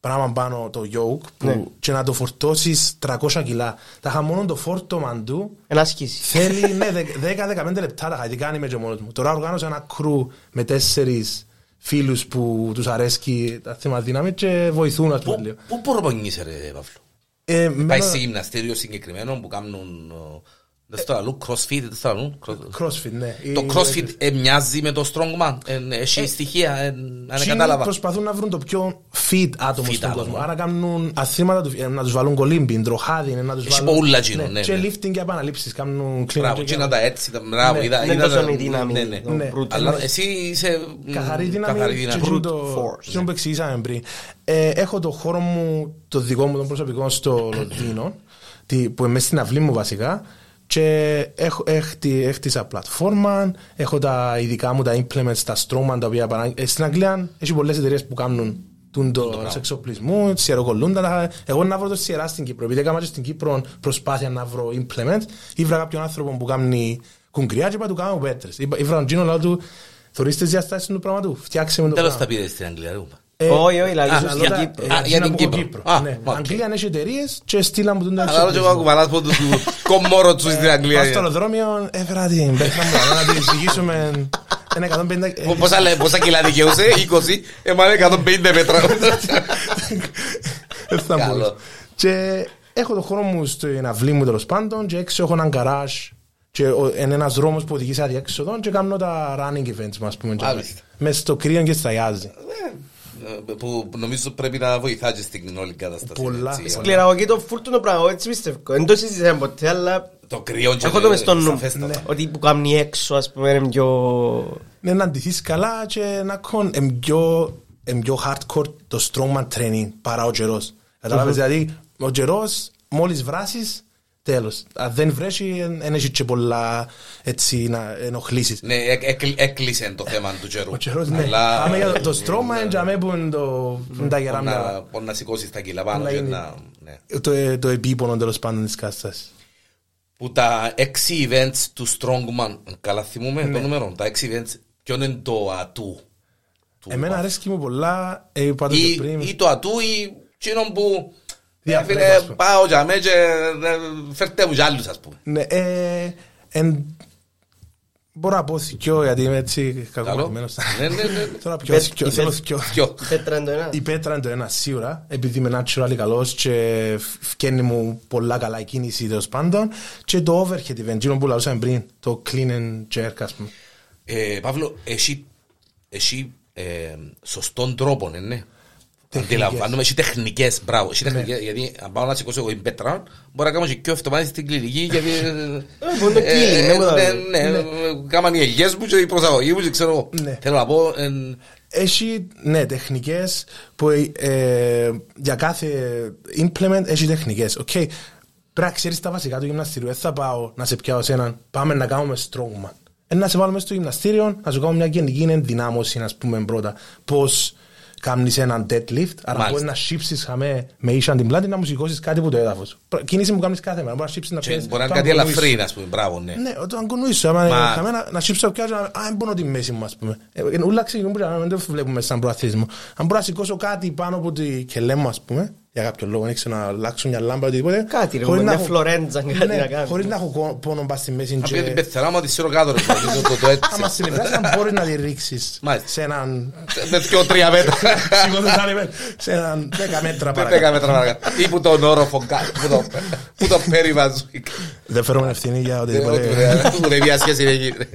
πράγμα πάνω το yoke που, Ναι. και να το φορτώσεις 300 κιλά. Τα είχα μόνο το φόρτωμα του Ένα ασκήσεις. Θέλει ναι, 10-15 λεπτά τα είχα, γιατί κάνει με και μόνος μου. Τώρα οργάνωσα ένα κρου με τέσσερις φίλους που τους αρέσκει τα θέματα δύναμη και βοηθούν ας πούμε λίγο. Πού πού προπονείσαι ρε Παύλο; Ε, Πάει μένω- σε γυμναστήριο συγκεκριμένο που κάνουν... ε, Δεν στο αλλού, crossfit, δεν στο αλλού. cro- Crossfit, ναι. Το Ή- crossfit ε, μοιάζει με το strongman. Ε, Έχει στοιχεία, ε, αν Εκείνοι κατάλαβα. προσπαθούν να βρουν το πιο fit άτομο Fit στον άτομο. κόσμο. Άρα κάνουν αθλήματα του- ε, να τους βάλουν κολύμπιν, τροχάδι, να τους Έχει βάλουν... πολλά εκείνο, ναι, Και ναι. lifting και επαναλήψεις, κάνουν clean Μπράβο, and και jerk. να τα έτσι, τα- μπράβο, Ναι, είδα- είναι είδα τόσο τα- η δύναμη, ναι, ναι. το Ναι. brute Αλλά force. εσύ είσαι μ, Καθαρή δύναμη, καθαρή και δύναμη. εκείνο Brute το, force, εκείνο που εξηγήσαμε πριν. Ε, έχω το χώρο μου, το δικό μου, τον προσωπικό στο Λονδίνο, τι- που είμαι στην αυλή μου βασικά, και έχω, έχτι- έχτισα πλατφόρμα, έχω τα ειδικά μου τα implements, τα Strongman, τα οποία παρά... ε, στην Αγγλία έχει πολλές εταιρείες που κάνουν τον το εξοπλισμό, σιεροκολλούντα. τα- Εγώ να βρω το σιερά στην Κύπρο. Επειδή έκανα και στην Κύπρο προσπάθεια να βρω implements, ήβρα κάποιον άνθρωπο που κάνει κουγκριά και είπα του κάνω πέτρες. Είπα- Ήβρα τον Τζίνο, λέω του, θωρείς τις διαστάσεις του πράγματου, φτιάξε με το Τέλος πράγμα. τα πήρες στην Αγγλία. ρε, κουμπά. Ε, Όχι, όχι, δηλαδή α, στο για- Κύπρο. α, για την Κύπρο. Α, Ναι. οκ. Αγγλία έχει εταιρείες και στείλαν μου τον Αλλά άλλο και εγώ κουβαλάς από το του κομμόρο του στην Πάω στο Αγγλία. αεροδρόμιο, έφερα την πέτρα μου, να τη ζυγίσουμε ένα 150... ε, Πόσα λέ- Πόσα κιλά δικαιούσε, 20, εμάνε 150 μέτρα. δεν θα Καλό. μπορούσα. Και έχω το χώρο μου στην αυλή μου τέλος πάντων και έξω έχω έναν γκαράζ και ο- είναι ένας δρόμος που οδηγείς σε αδιέξοδο και κάνω τα running events μας πούμε. Μάλιστα. Μες στο κρύο και στα γιάζι. Ε, Που νομίζω πρέπει να βοηθά και στην όλη κατάσταση. Πολλά. έτσι. Σκληραγωγεί Ε, το φουλ του το πράγμα, έτσι πιστεύω. Δεν το συζητήσαμε ποτέ, αλλά Το κρύο και έχω το μες στο νου. σαφέστατα. Ναι. Ότι που κάνει έξω, ας πούμε, είναι πιο... Ναι, να αντιθείς καλά και να κον είναι πιο, είναι πιο hardcore το strongman training παρά ο καιρός. Κατάλαβες, δηλαδή ο καιρός μόλις βράσεις τέλος. Αν δεν βρέσει δεν έχει και πολλά έτσι να ενοχλήσεις. Ναι, έκ- έκλει- έκλεισε το θέμα του καιρού. Ο καιρός ναι. Αλλά- Πάμε για το- το strongman και αμέ που είναι το- που είναι τα Μπορεί γεράμια. να- Μπορεί να σηκώσεις τα κιλά πάνω Πολλά και είναι. να... ναι. Το, το επίπονο τέλος πάντων της κατάστασης. Που τα έξι events του Strongman, καλά θυμούμε Ναι. το νούμερο, τα έξι events, ποιο είναι το ατού. του Εμένα Παύλου. αρέσκει μου πολλά, ε, είπα το και Ή, πριν. ή το ατού ή εκείνον που ε, Διαφέρει, φίλε, ας πούμε. πάω για μέ και ε, φέρτε μου κι άλλους ας πούμε. Ναι, ε, εν, μπορώ να πω θυκιό γιατί είμαι έτσι Καλό. κακομαθημένος. Ναι, ναι, ναι. Τώρα πιο Πε- θυκιό, η θέλω πε- θυκιό. Ποιο. Η πέτρα είναι το ένα. Η πέτρα είναι το ένα σίγουρα, επειδή είμαι natural καλός και φκένει μου πολλά καλά η κίνηση τέλος πάντων και το overhead event, εκείνο που λαούσαμε πριν, το clean and jerk ας πούμε. Ε, Παύλο, εσύ, εσύ ε, σωστόν τρόπο, ναι, ναι. Τεχνικές. Αντιλαμβάνομαι, έχει τεχνικές, μπράβο. Έχει Ναι. τεχνικές, γιατί αν πάω να σηκώσω εγώ την πέτρα, μπορώ να κάνω και πιο αυτομάτιση στην κλινική, γιατί... που είναι το killing, ναι, που τα ναι, λέω. ναι, κάμαν οι ελιές μου και η προσαγωγή μου και ξέρω εγώ. Ναι. Θέλω να πω, εν, Έχει, ναι, τεχνικές που ε, για κάθε implement έχει τεχνικές. Okay. Πρέπει να ξέρεις τα βασικά του γυμναστήριου. Δεν θα πάω να σε πιάω σε έναν, πάμε να κάνουμε strongman. Ε, να σε βάλουμε στο γυμναστήριο, να σου κάνω μια γενική ενδυνάμωση, να πούμε πρώτα. Πώς κάνεις έναν deadlift, άρα Μάλιστα. μπορείς να σύψεις χαμέ με ίσια την πλάτη να μου σηκώσεις κάτι από το έδαφος. Προ- Κίνηση που κάνεις κάθε μέρα, μπορείς να σύψεις να και πιέσεις μπορεί να το είναι κάτι αγκονούι σου. ελαφρύ, ας πούμε, μπράβο, ναι. Ναι, όταν αγκονούεις σου, άμα Μα- χαμέ να- να σύψω πιάσω, α, δεν μπορώ τη μέση μου, ας πούμε. Ε, ε, Ούλα ξεκινούν που δεν το βλέπουμε σαν προαθλητισμό. Αν μπορώ να σηκώσω κάτι πάνω από τη κελέ μου, ας πούμε, για κάποιο λόγο, δεν ξέρω να αλλάξω μια λάμπα, οτιδήποτε. Κάτι, ρε, χωρίς μια να έχω- Φλωρέντζα, κάτι Ναι, να κάνω. Χωρίς να έχω κο- πόνο μπας στη μέση Αν πει την και... πεθερά μου, τη σύρω κάτω, ρε, το- το- το έτσι. Άμα στην ευράση, αν μπορείς να τη ρίξεις Μάλιστα. σε έναν... Με δυο τρία μέτρα. Σηκώθω σαν είμαι, σε έναν 10 μέτρα Με δέκα παρακάτω. μέτρα παρακάτω. Ή που τον όροφο κάτω, που το- που το περιβάζω. Δεν φέρουμε ευθύνη για οτιδήποτε. Ούτε μια σχέση δεν γίνεται.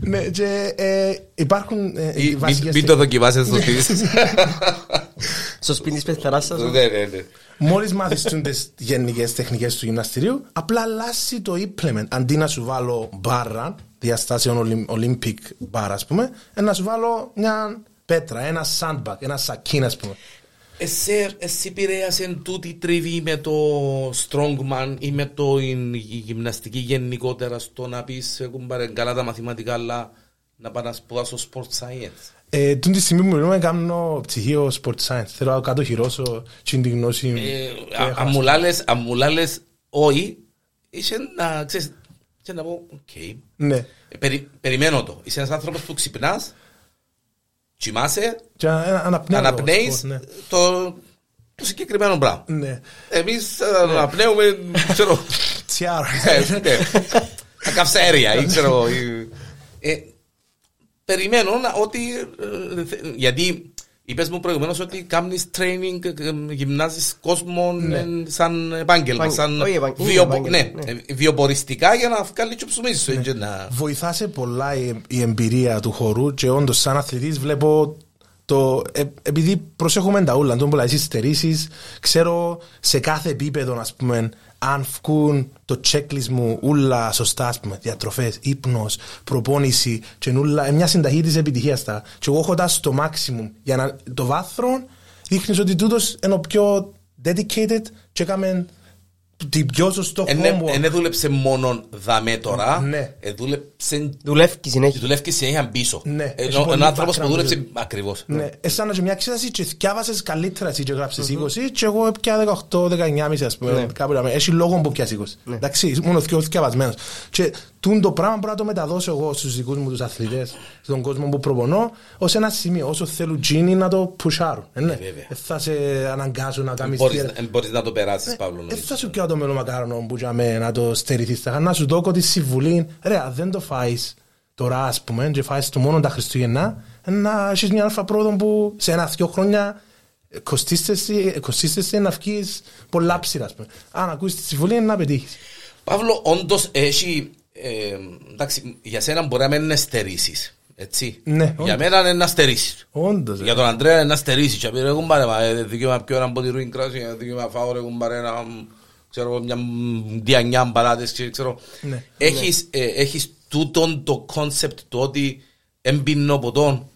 Ναι, και ε, υπάρχουν ε, οι Ή Μην βασικές μην το δοκιμάσετε στο σπίτι σας. Στο σπίτι της πεθαράς σας. Ναι, ναι, ναι. Μόλις μάθεις τις γενικές τεχνικές του γυμναστηρίου, απλά αλλάζει το implement. Αντί να σου βάλω μπάρα, διαστάσεων Olymp- Olympic bar, ας πούμε, ε, να σου βάλω μια πέτρα, ένα sandbag, ένα σακίν, ας πούμε. Εσύ, εσύ επηρέασε τούτη τριβή με το strongman ή με το η γυμναστική γενικότερα στο να πεις «Ε, κουμπάρε καλά τα μαθηματικά αλλά να πάω να σπουδάσω sport science. Ε, Τούν τη στιγμή που μιλούμε κάνω πτυχίο sport science. Θέλω να κατοχυρώσω την γνώση Ε, που α- έχω. Αν μου λάλες- αν μου λάλες όχι, είσαι να ξέρεις, και να πω, οκ. Ναι. Ε, περι- Περιμένω το. Είσαι ένας άνθρωπος που ξυπνάς, κοιμάσαι, Και ανα- αναπνέω το αναπνέεις sport, ναι. το το συγκεκριμένο πράγμα. Ναι. Εμείς ε, αναπνέουμε, ξέρω, Τσιάρα. ε, ναι, τα καυσαέρια ή ξέρω εγώ, ή- ε, Περιμένω να- ότι, ε, θε- γιατί είπες μου προηγουμένως ότι κάνεις training, ε, γυμνάζεις κόσμο ε, σαν επάγγελμα, Επάγγελμα. σαν Όχι, επάγγελμα, βιο- είναι επάγγελμα, ναι, ναι. ε, βιοποριστικά για να βγάλει και ψωμί σου. έτσι, να- Βοηθά σε πολλά η, η εμπειρία του χορού και όντως σαν αθλητής βλέπω το, ε, επειδή προσέχουμε τα ούλα, τον πολλά εσείς στερήσεις, ξέρω σε κάθε επίπεδο ας πούμε αν βγουν το checklist μου ούλα σωστά ας πούμε, διατροφές, ύπνος, προπόνηση και ούλα, ε, μια συνταγή της επιτυχίας τα και εγώ έχω τα στο maximum για να το βάθρο δείχνεις ότι τούτος είναι ο πιο dedicated και έκαμε την πιο σωστό Εν homework. δεν δούλεψε μόνο δαμέ τώρα, Ναι. ε, δούλεψε Δουλεύει συνέχεια. δουλεύει και συνέχεια πίσω. Ναι, έχει Ενώ πολύ ένα άνθρωπος που background δούλεψε δουλεύει. ακριβώς. Ναι, εσάνα και μια εξέταση και θυκιάβασες καλύτερα εσύ και γράψες 20 και εγώ πια 18-19 μισή ας πούμε, Ναι. κάπου εκεί. Έχει λόγο που πιάσει 20. Εντάξει, μόνο θυκιο θυκιαβασμένος. Και τούν το πράγμα πρέπει να το μεταδώσω εγώ στους δικούς μου τους αθλητές, στον κόσμο που προπονώ, ως ένα σημείο, όσο θέλουν τζίνι να το πουσάρουν. Ε, ναι. βέβαια. Ε, θα σε αναγκάσουν να κάνεις Μπορείς- διέρε- εν μπορείς να το περάσεις, Παύλο. ε, νομίζω. θα σου πιάω το μελομακάρονο που για μένα να το στερηθείς τα να σου δώκω τη συμβουλή ρε αν δεν το φάεις τώρα ας πούμε και φάεις το μόνο τα Χριστούγεννα ε, να έχεις μια αλφα πρόοδο που σε ένα-δυο χρόνια ε, κοστίστεσαι κοστίστεσαι να βγεις πολλά ψηλά ας πούμε. Αν ακούσεις τη συμβουλή να πετύχεις. Παύλο, όντως έχει. Ε, εντάξει, για σένα μπορεί να μην είναι στερήσεις. Έτσι. Ναι, για όντως. μένα είναι να στερήσεις. Όντως. Για τον Αντρέα είναι να στερήσεις. Και πει ρε κουμπάρε, μα ε, δικαίωμα πιο ένα ποτηρούι κράσι, ε, δικαίωμα φάω ρε κουμπάρε ένα, μ, ξέρω, μια μ, διανιά πατάτες, και ξέρω. Ναι. Έχεις, ε, έχεις τούτον το concept του ότι εμπίνω ποτόν,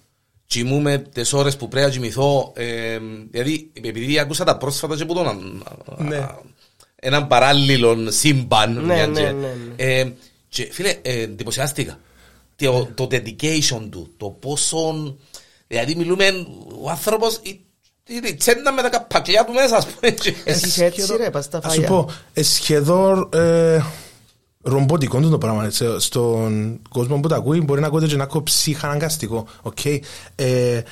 κοιμούμαι τις ώρες που πρέπει να κοιμηθώ, ε, δηλαδή επειδή άκουσα τα πρόσφατα και που τον, α, Ναι. α, έναν παράλληλο σύμπαν. Ναι, μια ναι, και- ναι, ναι. ε, και φίλε, ε, εντυπωσιάστηκα. Το, το dedication του, το πόσο. Δηλαδή, μιλούμε, ο άνθρωπος. Η τσέντα με τα ταπακλιά του μέσα, ας πούμε. και- Εσύ είσαι έτσι ρε, πας στα Ας σου φαγιά. πω, ε, σχεδόν ε, ρομποτικό είναι το πράγμα. έτσι. Στον κόσμο που τα ακούει μπορεί να ακούγεται και να ακούω ψυχαναγκαστικό. οκ. Ε,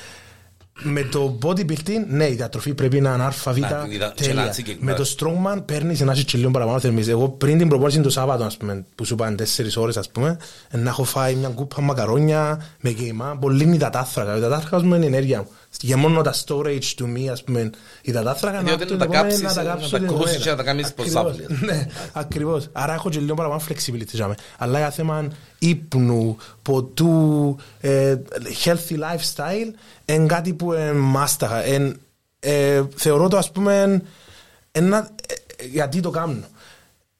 με το bodybuilding, ναι, η διατροφή πρέπει να είναι ΑΒ, Να, και να τέλεια. συγκεκριμένα. Με το strongman παίρνεις ένα και λίγο παραπάνω θερμίδες. Εγώ πριν την προπόνηση το Σάββατο, ας πούμε, που σου πάνε τέσσερις ώρες, ας πούμε, να έχω φάει μια κούπα μακαρόνια με γεϊμά, πολύ υδατάθρακα. Η υδατάθρακα μου είναι η ενέργεια μου. Γεμώνω τα storage του μη, ας πούμε, υδατάθρακα, Διότι έρθω να τα την επόμενη κάψεις, τα να κάψω τα την κόψεις επόμενη. και να τα κάνεις Ακριβώς. προσάπλες. Ναι, ακριβώς. Άρα έχω και λίγο παραπάνω flexibility. τζάμε. Αλλά για θέμα ύπνου, ποτού, ε, healthy lifestyle, είναι κάτι που είναι μάσταχα. Εν, ε, θεωρώ το ας πούμε, ένα, ε, γιατί το κάνω.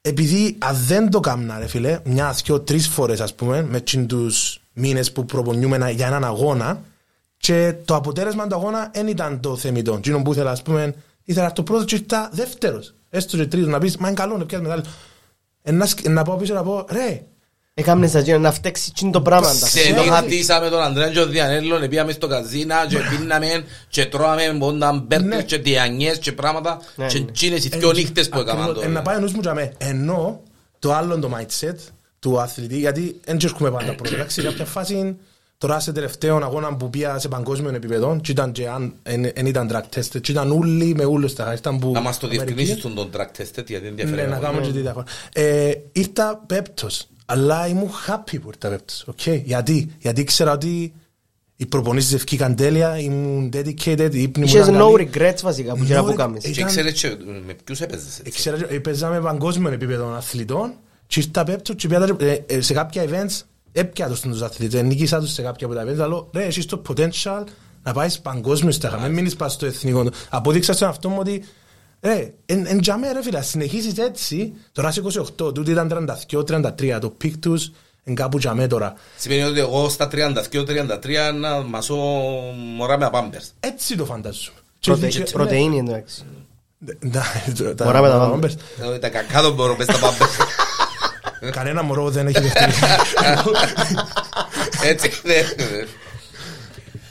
Επειδή αν δεν το κάνω, ρε φίλε, μιας, δυο, τρεις φορές ας πούμε, με τσιν τους μήνες που προπονιούμε ένα- για έναν αγώνα, και το αποτέλεσμα του αγώνα δεν ήταν το θεμητό. Τι που ήθελα, ας πούμε, ήθελα το πρώτο και ήρθα δεύτερος. Έστω και τρίτος, να πεις, μα είναι καλό, να πιάσεις μετάλλιο. Ε, να, σκ- να πάω πίσω να πω, ρε, Έκαμνες τα γίνα να φταίξει τσιν το πράγμα. τα Ξέρεις, το χάπι. Ξενύχτησα τον Αντρέα και ο Διανέλο, πήγαμε στο καζίνα και πίναμε και τρώαμε πόντα Ναι. μπέρκες και διανιές και πράγματα Ναι, και ναι. εκείνες οι δυο νύχτες που έκαναν Ακριβώς, το. ε, να πάει ο νους μου για μέ. Ενώ το άλλο το mindset του αθλητή, γιατί δεν έρχομαι πάντα πρώτα. Εντάξει, σε κάποια φάση, τώρα σε τελευταίο αγώνα που πήγα σε παγκόσμιο επίπεδο, και ήταν και αν δεν ήταν drug tested, και ήταν όλοι με όλους τα ήταν που... Να μας το Αμερική. διευκρινίσεις τον τον track test, γιατί ενδιαφέρει. Ναι, να πολύ. κάνουμε και τη διαφορά. Ε, ήρθα πέπτος, αλλά ήμουν happy που ήρθα πέπτος. Okay. Γιατί; Γιατί ήξερα ότι οι προπονήσεις ευκήκαν τέλεια, ήμουν dedicated, η ύπνη μου Είχες ήταν no καλή. regrets βασικά που γέρα No που regret- κάμεις. Ε, Και ήταν- ξέρεις και με ποιους έπαιζες. έτσι. Ξέρω, ε, παίζαμε παγκόσμιο επίπεδο αθλητών και ήρθα πέπτος και πιάτα, ε, ε, σε κάποια events έπια τους τους αθλητές, νίκησα τους σε κάποια από τα events, αλλά ρε, έχεις το potential να πάεις παγκόσμιο στέχα, μην μείνεις πας στο εθνικό. Απόδειξα στον αυτό μου ότι ρε, εν, εν τζαμέ ρε φίλε, συνεχίσεις έτσι, τώρα είσαι 28, τούτοι ήταν 32-33, το πικ τους εν κάπου τζαμέ τώρα. Σημαίνει ότι εγώ στα 32-33 να μασώ μωρά με απάμπερς. Έτσι το φαντάζομαι. Πρωτε- Και- Πρωτεΐνη εντάξει. Ναι, ναι, τα- Μωρά με τα τα πάμπερς. Pampers. Δηλαδή, Τα κακά δεν μπορώ μες στα πάμπερς. Κανένα μωρό δεν έχει δεύτερη. Έτσι, ναι.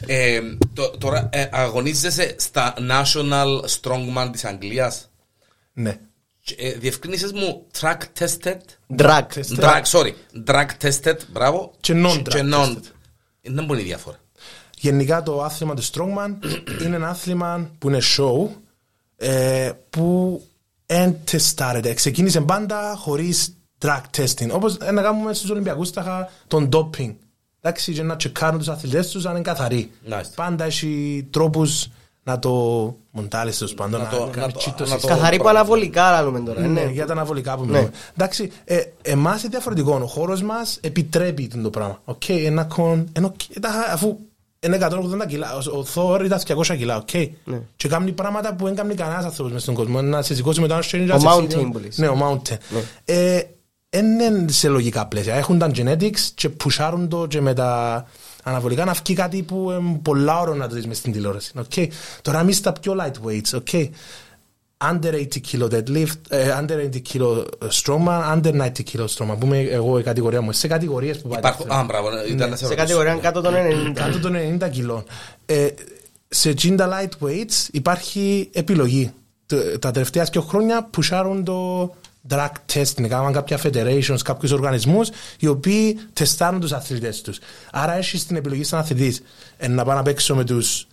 Ε, το- Τώρα ε, αγωνίζεσαι στα National Strongman της Αγγλίας; Ναι. Και, ε, Διευκρίνησες μου track tested; Drag. Drag, sorry. Drag tested, μπράβο. Και non-drag Και non. tested. Δεν μπορεί η διαφορά. Γενικά το άθλημα του Strongman είναι ένα άθλημα που είναι show ε, που εν τεστάρεται. Ξεκίνησε πάντα χωρίς drug testing. Όπως να κάνουμε στους Ολυμπιακούς τα είχα τον doping. Εντάξει, και να τσεκάρουν τους αθλητές τους αν είναι καθαροί. Nice. Πάντα έχει τρόπους να το μοντάλεις τους πάντων, Να να, το- κάνεις να το- τσίτωση. να το- Καθαρή που αναβολικά λαλούμε τώρα. Ναι, Ναι. για τα αναβολικά που Ναι. μιλούμε. Εντάξει, ε, εμάς είναι διαφορετικό. Ο χώρος μας επιτρέπει το πράγμα. Οκ, ένα κον. Ενώ, τα- αφού είναι 180 κιλά, ο- ο Θόρ ήταν 200 κιλά, οκ. Ναι. Και κάνει πράγματα που δεν κάνει κανένας άνθρωπος μέσα στον κόσμο. Να σε σηκώσει μετά να σου Ο Mountain που λες. Ναι, ο Mountain. Ε, εν είναι σε λογικά πλαίσια. Έχουν τα genetics και πουσάρουν το και με τα αναβολικά να βγει κάτι που είναι πολλά ώρα να το δεις μες στην τηλεόραση. Okay. Τώρα εμείς τα πιο lightweights, okay. Under 80 kilo deadlift, ε, under 80 kilo strongman, under 90 kilo strongman. Πούμε εγώ η κατηγορία μου. Σε κατηγορίες που Υπάρχουν, πάει. α, μπράβο, ήταν να σε Σε ρωτήσω. κατηγορία κάτω των 90. Κάτω των 90 κιλών. Ε, σε 60 lightweights υπάρχει επιλογή. Т- Τα τελευταία δύο χρόνια πουσάρουν το drug testing. Κάνουν κάποια federations, κάποιους οργανισμούς οι οποίοι τεστάρουν τους αθλητές τους. Άρα έχεις την επιλογή σαν αθλητής ε, να πάω να παίξω με τους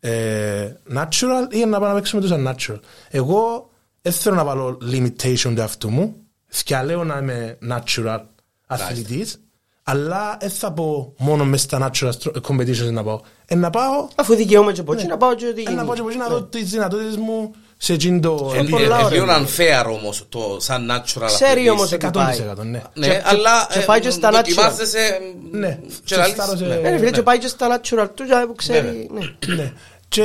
ε, natural ή να πάω να παίξω με τους unnatural. Εγώ δεν θέλω να βάλω limitation του εαυτού μου. Θυκιαλέω να είμαι natural αθλητής, αλλά δεν θα πω μόνο μέσα στα natural stro- competitions να πάω. Ε, να πάω, Αφού δικαιούμαι και πότσι να πάω και ό,τι ε, να πάω και γίνει. μπορεί να δω τις δυνατότητες μου σε εκείνο το... Ε, πολλά ε, ωραία. λίγο unfair όμως το σαν natural Ξέρει αθλητής. όμως ότι πάει. 100% ναι. Ναι, Και- αλλά και ε, πάει και στα δοκιμάζεσαι, Ναι. και λαλείς, Τεστάρω σε- ναι. Ε, ρε φίλε, και πάει και στα natural του, και που ξέρει. Βέβαια. ναι. ναι. Και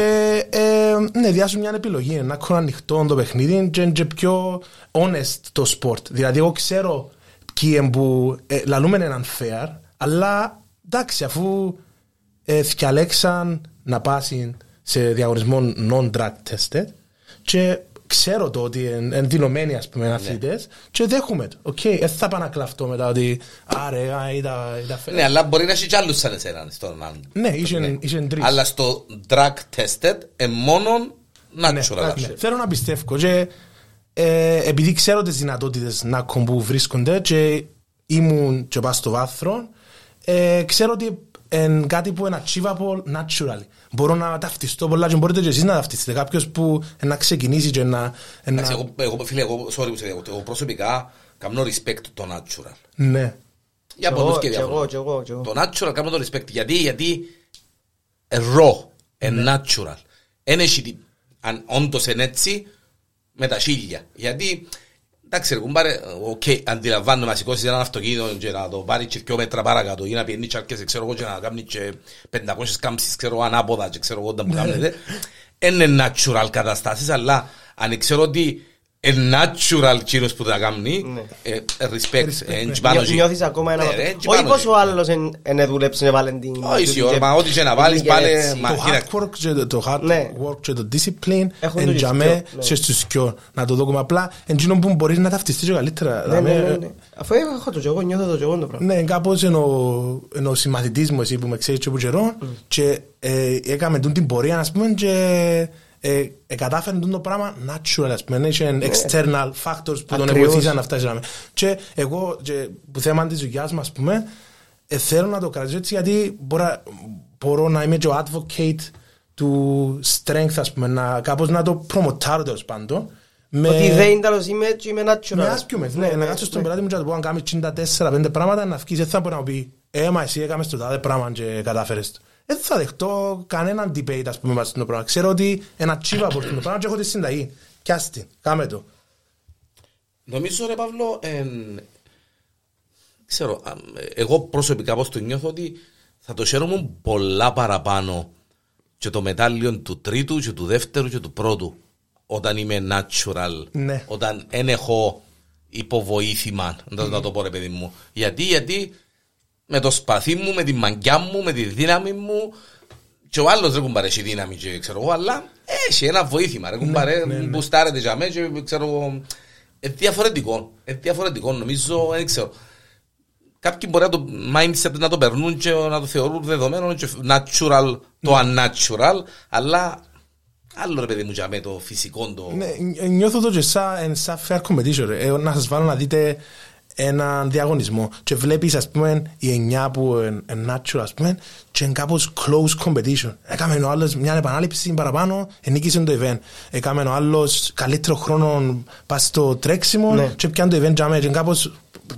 ε, ναι, διάσου μια επιλογή, να έχω ανοιχτό το παιχνίδι και, και πιο honest το sport. Δηλαδή, εγώ ξέρω ποιοι είναι που ε, λαλούμε είναι unfair, αλλά εντάξει, αφού ε, θυκιαλέξαν να πάσουν σε διαγωνισμό non-drug tested και ξέρω το ότι είναι δηλωμένοι ας πούμε αθλητές και δέχομαι το. Οκ, δεν θα πάω να κλαφτώ μετά ότι άρε, α, ήταν ήταν fair. Ναι, αλλά μπορεί να έχει κι άλλους σαν εσένα στον αν. Ναι, είχε- είχε τρεις. Αλλά στο drug tested είναι μόνο Ναι, natural. ναι. Θέλω να πιστεύω και ε, επειδή ξέρω τις δυνατότητες να κομπού βρίσκονται και ήμουν και πάω στο βάθρο ε, ξέρω ότι είναι κάτι που είναι achievable naturally. Μπορώ να ταυτιστώ πολλά και μπορείτε και εσείς να ταυτιστείτε. Κάποιος που ε, να ξεκινήσει και να... ε, Εντάξει, να- εγώ, εγώ, φίλε, εγώ, sorry που σε διακόπτω, εγώ προσωπικά κάνω respect το natural. Ναι. Για Κι πολλούς εγώ, και κι εγώ, διάφορα. κι εγώ, κι εγώ. Το natural κάνω το respect. Γιατί, γιατί ε, raw, ε, natural. Εν έχει τι- αν όντως είναι έτσι, με τα χίλια. Γιατί, εντάξει ρε κουμπάρε, οκ, αντιλαμβάνομαι να σηκώσεις έναν αυτοκίνητο και να το πάρει και δυο μέτρα παρακάτω ή να πιένει και αρκετές, ξέρω εγώ, και να κάνει και 500 κάμψεις, ξέρω, ανάποδα και ξέρω εγώ όταν που κάνετε. Είναι natural καταστάσεις, αλλά αν ξέρω ότι είναι natural κύριος που τα κάνει, ε, respect, ε, εν πάνω Νιώ- εκεί. Νιώθεις ακόμα ένα Ναι, βαθμό. ρε, εν Όχι πάνω πως εκεί. ο άλλος εν- εν δούλεψε, βάλε την... Όχι, την- ώρα, μα ό,τι και να την- βάλεις, την- πάλι- έτσι. μα- Το κοίτα. hard work και το, το hard Ναι. work και το discipline Έχουν εν τους τζαμέ δυο, ναι. και στους δυο. Να το δούμε απλά εντύνο που μπορείς να ταυτιστείς και καλύτερα. Ναι, ναι, Δηλαδή, ναι, ναι. Αφού έχω το κι εγώ, νιώθω το κι εγώ το πράγμα. Ναι, κάπως είναι ο, είναι ο συμμαθητής μου εσύ που με ξέρεις και από καιρό και ε, έκαμε τούν την πορεία ας πούμε και ε, ε, κατάφερε τούν το πράγμα natural ας πούμε, είχε external factors που τον Ακριβώς. βοηθήσαν να φτάσει να με. Και εγώ και, που θέμα της δουλειάς μου ας πούμε ε, θέλω να το κρατήσω έτσι γιατί μπορώ, μπορώ να είμαι και ο advocate του strength ας πούμε, να, κάπως να το προμοτάρω τέλος πάντων. με- Ότι δεν τέλος είμαι έτσι, είμαι natural. μες argument, ναι, να κάτσω στον πελάτη μου και να του πω αν κάνεις 54-5 πράγματα να βγεις, δεν θα μπορεί να μου πει «Ε, μα εσύ έκαμες το τάδε πράγμα και κατάφερες το». Δεν θα δεχτώ κανέναν debate, ας πούμε, μας το πράγμα. Ξέρω ότι ένα achievable το πράγμα και έχω τη συνταγή. Κιάστη, κάμε το. Νομίζω ρε Παύλο, εν, ξέρω, α, εγώ προσωπικά πώς το νιώθω ότι θα το χαίρομαι πολλά παραπάνω και το μετάλλιο του τρίτου και του δεύτερου και του πρώτου όταν είμαι natural, Ναι. όταν δεν έχω υποβοήθημα, να, να το πω ρε παιδί μου. Γιατί, γιατί με το σπαθί μου, με τη μαγκιά μου, με τη δύναμη μου και ο άλλος δεν κουμπάρε έχει δύναμη και ξέρω εγώ, αλλά έχει ένα βοήθημα ρε κουμπάρε, ναι, ναι. μπουστάρεται για μένα και ξέρω εγώ, ε, διαφορετικό, ε, διαφορετικό νομίζω, δεν ξέρω. Κάποιοι μπορεί να το mindset να το περνούν και να το θεωρούν δεδομένο και natural το unnatural, αλλά άλλο ρε παιδί μου για με το φυσικό το... Ναι, ν- νιώθω το και σαν, εν σαν fair competition. ρε. Ε, να σας βάλω να δείτε έναν διαγωνισμό και βλέπεις ας πούμε η εννιά που είναι natural ας πούμε και είναι κάπως close competition. Έκαμε ο άλλος μια επανάληψη παραπάνω, ενίκησε το event. Έκαμε ο άλλος καλύτερο χρόνο πας στο τρέξιμο Ναι. και πιάνε το event για μένα και είναι κάπως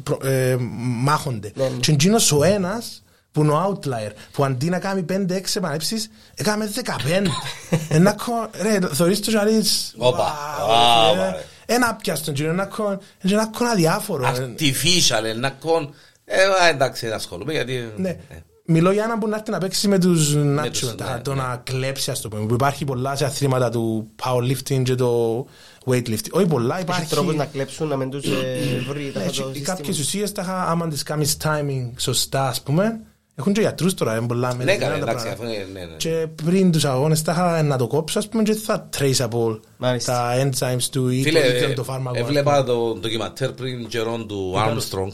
προ- ε, μάχονται. Ναι, ναι. Και εκείνος ο ένας που είναι ο outlier, που αντί να κάνει 5-6 επανέψεις, έκαμε 15. Ένα κο- ρε, θωρείς το και να δεις, Όπα, «Wow, όπα, ρε». Ρε. Ένα πιάστον και ένα κον, ένα κον αδιάφορο. ε. Artificial, ένα κον... Ε, α, εντάξει, δεν ασχολούμαι γιατί... Ναι. ε, Μιλώ για έναν που να έρθει να παίξει με τους τους, natural, ναι, τα- το ναι. να κλέψει ας το πούμε. Που υπάρχει πολλά σε αθλήματα του powerlifting και το weightlifting. Όχι πολλά, Έχει υπάρχει... τρόπους να κλέψουν, να μην τους ε, βρει Ναι, το και σύστημα. Κάποιες ουσίες τα είχα, άμα τις κάνεις timing σωστά ας πούμε, έχουν και γιατρούς τώρα, είναι πολλά Ναι, μερικά καλά, τα εντάξει, πράγματα. αφού είναι- ναι, ναι. Και πριν τους αγώνες τα είχα να το κόψω ας πούμε και θα traceable Μάλιστα. τα enzymes του ή Φίλε, το ίδιο ε, το φάρμακο. έβλεπα το ντοκιματέρ πριν καιρόν του Armstrong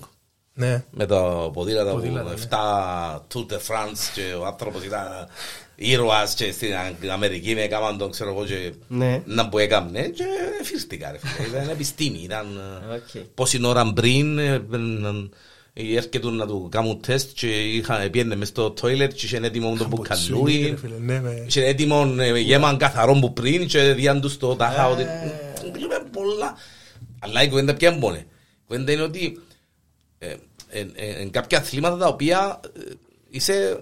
Ναι. με τα ποδήλατα που Ποδήλατα, ναι. 7 Tour de France και ο άνθρωπος ήταν ήρωας και στην Αμερική με έκαναν τον ξέρω εγώ και Ναι. να που έκαμε και φύρτηκα ρε φίλε. Ήταν επιστήμη, ήταν ε, Οκ. πόση ώρα πριν ε, ε, έρχεται να του κάνουν τεστ και είχα, πήγαινε μες στο toilet και είχε έτοιμο το μπουκαλούρι ρε φίλε, ναι, ναι. Είχε έτοιμο ε, γέμαν καθαρό που πριν και διάν τους το τάχα ότι... Ε. Μιλούμε πολλά. Αλλά η κουβέντα ποια είναι Η κουβέντα είναι ότι ε, ε, ε, εν κάποια αθλήματα τα οποία ε, είσαι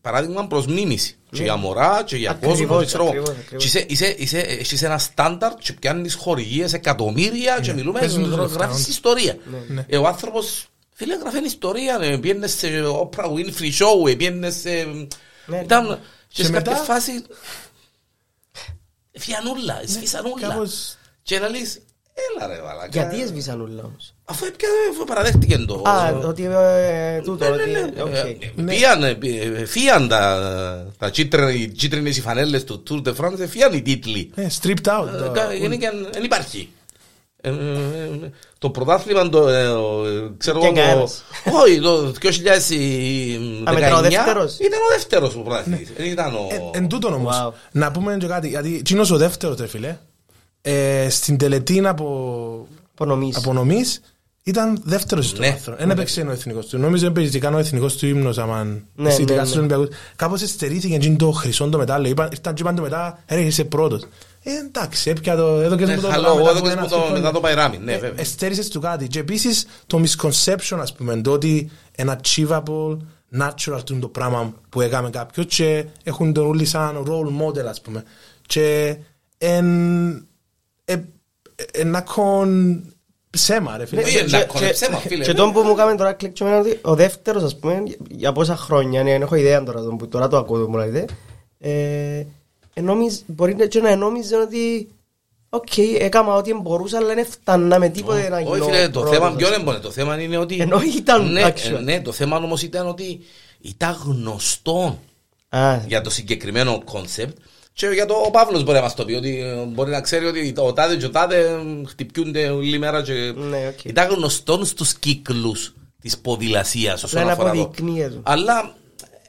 παράδειγμα προς μίμηση. Και για μωρά και για Ακριβώς, κόσμο. και ξέρω εγώ. ακριβώς, ακριβώς. Και είσαι- είσαι- είσαι- Έχεις ένα στάνταρτ και πιάνεις χορηγίες εκατομμύρια και μιλούμε, Παίζουν τους γράφεις λεφτά. ιστορία. Ναι. Ε, Ο άνθρωπος Φίλε, γράφει ιστορία, ε, πήγαινε σε Oprah Winfrey Show, ε, πήγαινε σε... Ναι. Ήταν και Και σε κάποια μετά- φάση... Φιανούλα, σφισανούλα. κάπως- Και να λες, έλα ρε βαλάκα. Γιατί έσβησαν όλα όμως; Αφού έπια- αφού παραδέχτηκε το... Α, ότι ε, τούτο, Ναι, ναι, ότι... ναι. οκ. Ε, Φύγαν, ε, ε, φύγαν τα, τα κίτρι- οι κίτρινες οι φανέλες του Tour de France, ε, φύγαν οι τίτλοι. Ε, stripped out. Ε, το- κα- γενικά Δεν υπάρχει. Ε, ε, ε, Το πρωτάθλημα το, ε, ο- ξέρω Και εγώ, το- κανένας. όχι, το 2019 Α, μετά ο δεύτερος. ήταν ο δεύτερος που πρωταθλητής. Δεν ήταν ο... Ε, Εν τούτον όμως, Wow. να πούμε και κάτι, γιατί εκείνος ο δεύτερος ρε φίλε, ε, στην τελετή από Απονομής. απονομής ήταν δεύτερος στο Ναι. άρθρο. Δεν έπαιξε ο εθνικός του. Νόμιζε ότι καν ο εθνικός του ύμνος άμα Ναι, εσύ ναι, τελικά ναι. στους Ολυμπιακούς. Κάπως εστερήθηκε εκείνο το χρυσό το μετάλλιο. Είπαν- Ήρθαν και είπαν το μετά, ρε είσαι πρώτος. Ε, εντάξει, έπια το, έδωκες Ναι, μου το χαλό, μετά εγώ από έδωκες ένα μου το- χρόνο. μετά το Παϊράμι, ναι, Ε, βέβαια. Εστέρισες του κάτι. Και επίσης το misconception, ας πούμε, το ότι ένα achievable, natural του είναι το πράγμα που έκαμε κάποιος και έχουν τον όλοι σαν role model, ας πούμε. Και εν, ε, ένα κον ψέμα, ρε φίλε. Ναι, Και- να και- κονεψέμα, φίλε. Και τον που μου κάνει τώρα κλικ και εμένα ότι ο δεύτερος ας πούμε για πόσα χρόνια, ναι, έχω ιδέα τώρα τον που τώρα το ακούω το μου λέτε ε, ενόμιζ, μπορεί να- και να ενόμιζε ότι οκ, έκανα ό,τι μπορούσα αλλά δεν φτάνα με τίποτε να γίνω Όχι φίλε, το πρώτος, θέμα ας ποιο πούμε. είναι μόνο. Το θέμα είναι ότι... Ενώ ήταν ναι, actual. ε, ναι, το θέμα όμως ήταν ότι ήταν γνωστό Α, για το συγκεκριμένο κόνσεπτ και για το ο Παύλος μπορεί να μας το πει ότι ε, μπορεί να ξέρει ότι ο τάδε και ο τάδε ε, χτυπιούνται όλη μέρα και Ναι, οκ. ήταν γνωστό στους κύκλους της ποδηλασίας όσον Απλά να αφορά το. αποδεικνύεται. Αλλά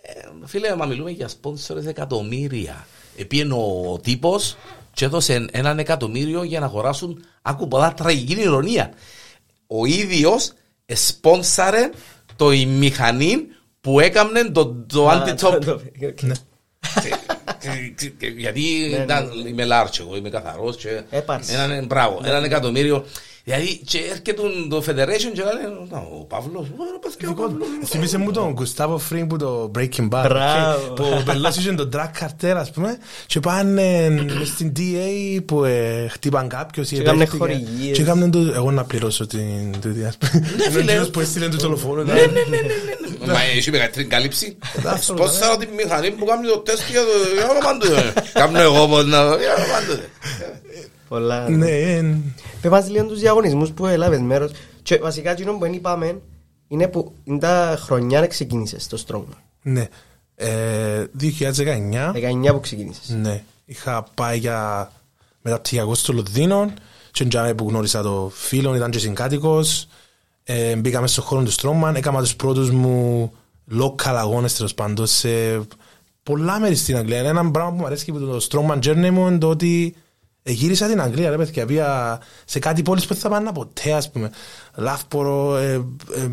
ε, φίλε, μα μιλούμε για sponsors εκατομμύρια. Επίεν ο τύπος και έδωσε έναν εκατομμύριο για να αγοράσουν άκου πολλά τραγική ειρωνία. Ο ίδιος σπόνσαρε το η μηχανή που έκαμνε το, το Α, anti-top το- το- οκ. Ναι. και- και- Γιατί Ναι, ήταν- είμαι λάρτσο, εγώ είμαι καθαρός και Έπαρση. έναν, μπράβο, έναν εκατομμύριο. Δηλαδή και έρχεται το Federation και λένε «Να, ο Παύλος, «Ω, πας και ο Παύλος». Θυμήσε μου τον Γκουστάβο Φρίνγκ που το Breaking Bad. Μπράβο. Που ο Μπελός είχε τον drug cartel, ας πούμε, και πάνε μες στην DA που ε, χτύπαν κάποιος ή Και έκαναν επέχτηκε. χορηγίες. Και έκαναν το... Εγώ να πληρώσω την τούτη, ας πούμε. Ναι, Είναι ο φίλε. κύριος που έστειλε το δολοφόνο. Ναι, ναι, ναι, ναι, ναι. Μα έχει μεγαλύτερη κάλυψη. Σπόσαρα τη μηχανή που κάνει το τεστ για το για όνομα του. ε. Κάμνω εγώ πως να... Για όνομα του. Πολλά. Ναι, ε, Πες μας λίγο τους διαγωνισμούς που έλαβες μέρος και βασικά εκείνο που δεν είπαμε είναι που είναι τα χρονιά να ξεκίνησες το Strongman. ναι. Ε, 2019, 19 που ξεκίνησες. ναι. Είχα πάει για μεταπτυχιακό στο Λονδίνο και εντιαμε που γνώρισα το φίλο, ήταν και συγκάτοικος. Ε, μπήκαμε στον χώρο του Strongman, έκανα τους πρώτους μου local αγώνες τέλος πάντων σε πολλά μέρη στην Αγγλία. Είναι ένα πράγμα που μου αρέσει και από το Strongman Journey μου είναι το ότι ε, γύρισα την Αγγλία, ρε παιδιά, πήγα σε κάτι πόλεις που δεν θα πάνε ποτέ, ας πούμε. Λαύπορο, ε, ε,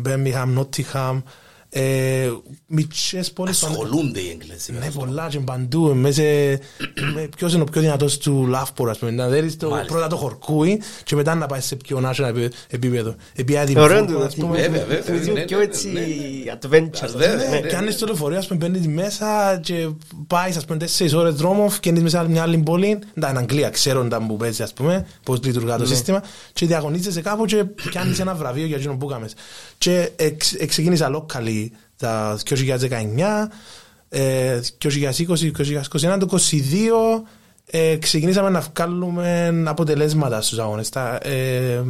Birmingham, Nottingham, ε, μικρές πόλεις. Ασχολούνται οι Εγγλέζοι. με Ναι, αυτό. πολλά και παντού. Μέσα, με- ποιος είναι ο πιο δυνατός του Λαύπορο, ας πούμε. Να δέρεις το, Μάλιστα. πρώτα το χορκούι και μετά να πάεις σε πιο national επί- επίπεδο. Επί Ωραίο το ας πούμε. Βέβαια, βέβαια, Θυμίζει μου ναι, πιο ναι, έτσι ναι. adventure. Βέβαια, Ναι. ναι. Και αν είσαι στο λεωφορείο, ας πούμε, μπαίνεις μέσα και πάεις, ας πούμε, τέσσερις ώρες δρόμο, φκένεις μέσα σε μια άλλη πόλη, τα είναι Αγγλία, ξέρονταν που παίζει, ας πούμε, πώς λειτουργά το σύστημα, και διαγωνίζεσαι κάπου και πιάνεις ένα βραβείο για εκείνο που έκαμες. Και εξ- ε, ξεκίνησα locally τα 2019, ε, 2020, 2021, το 2022 ε, ξεκινήσαμε να βγάλουμε αποτελέσματα στους αγώνες. Τα, ε,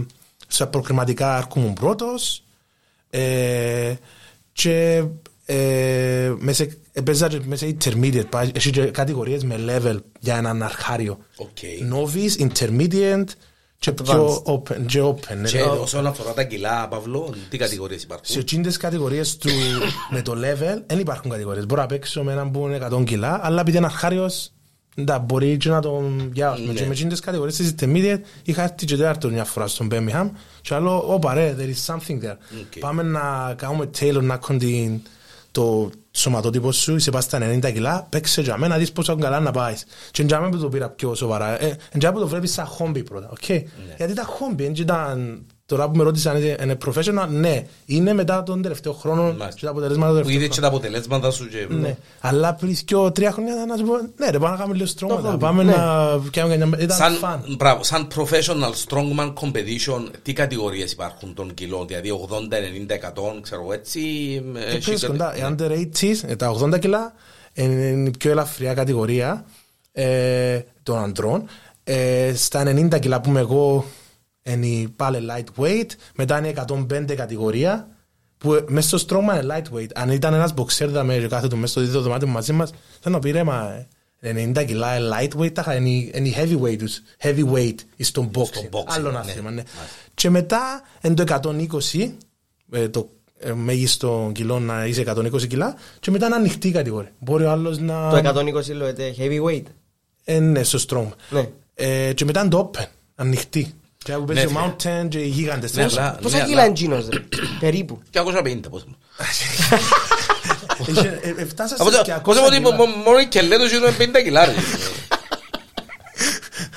στα προκριματικά έρκουμουν πρώτος, ε, και ε, μέσα, έπαιζα και μέσα intermediate, πάει- έχει και κατηγορίες με level για έναν αρχάριο. OK. Novice, intermediate και πιο open. Και open ναι. Και όσον αφορά τα κιλά, Παύλο, τι κατηγορίες Σε υπάρχουν. εκείνες κατηγορίες του, με το level δεν υπάρχουν κατηγορίες. Μπορώ να παίξω με έναν που είναι 100 κιλά, αλλά επειδή είναι αρχάριος, να μπορεί και να τον διάβασουμε. Ναι. Και με εκείνες κατηγορίες της intermediate είχα έρθει και τέταρτο μια φορά στον Birmingham και άλλο, όπα ρε, there is something there. OK. Πάμε να κάνουμε tailor να έχουν την, το σωματότυπο σου, είσαι πας στα 90 κιλά, παίξε για μένα, να δεις πόσο καλά να πάεις. Και για μένα που το πήρα πιο σοβαρά, ε, για που το βλέπεις σαν χόμπι πρώτα, οκ. Γιατί τα χόμπι, δεν ήταν, τώρα που με ρώτησαν, είναι- είναι professional, ναι, είναι μετά τον τελευταίο χρόνο Μάλιστα. και τα αποτελέσματα του Που τελευταίου είδε και τα αποτελέσματα σου και... ναι. Αλλά πριν και τρία χρόνια να σου πω, ναι ρε, πάμε να κάνουμε λίγο strongman, χόμπι, πάμε ναι. να κάνουμε κανένα... Ήταν Σαν, φαν. μπράβο, σαν professional strongman competition, τι κατηγορίες υπάρχουν των κιλών, δηλαδή 80, 90, 100, ξέρω εγώ έτσι. ε, Και έχει πες κα- κοντά, οι under 80s, ε, τα 80 κιλά, είναι η πιο ελαφριά κατηγορία ε, των αντρών. Ε, στα 90 κιλά που είμαι εγώ, είναι η πάλι lightweight, μετά είναι 105 κατηγορία, που ε, μέσα στο στρώμα είναι lightweight. Αν ήταν ένας boxer δαμε και κάθετο μέσα στο δίδυτο δωμάτιο μαζί μας, θα να πει ρε μα, ε, 90 κιλά είναι lightweight, τα είχα, είναι η- είναι η heavyweight τους. Heavyweight στο boxing. boxing, Άλλο ναι. άθλημα, ναι. Και μετά είναι το 120, ε, το ε, μέγιστο κιλό να είσαι 120 κιλά και μετά είναι ανοιχτή η κατηγορία. Μπορεί ο άλλος να... Το 120 λέτε heavyweight. Ε, ναι, στο strong. Ναι. Ε, και μετά είναι το open, ανοιχτή. Και που παίζει Ναι, ο φίλε. mountain και οι γίγαντες. Ναι, τέλος. αλλά- Πόσα ναι, κιλά αλλά- είναι εκείνος ρε; Περίπου. 250 πώς. Είχε- ε, ε, φτάσα Από σε το- 200 Πώς μου ότι κιλά. μο- μόνο η κελέ του είναι 50 κιλά. ρε.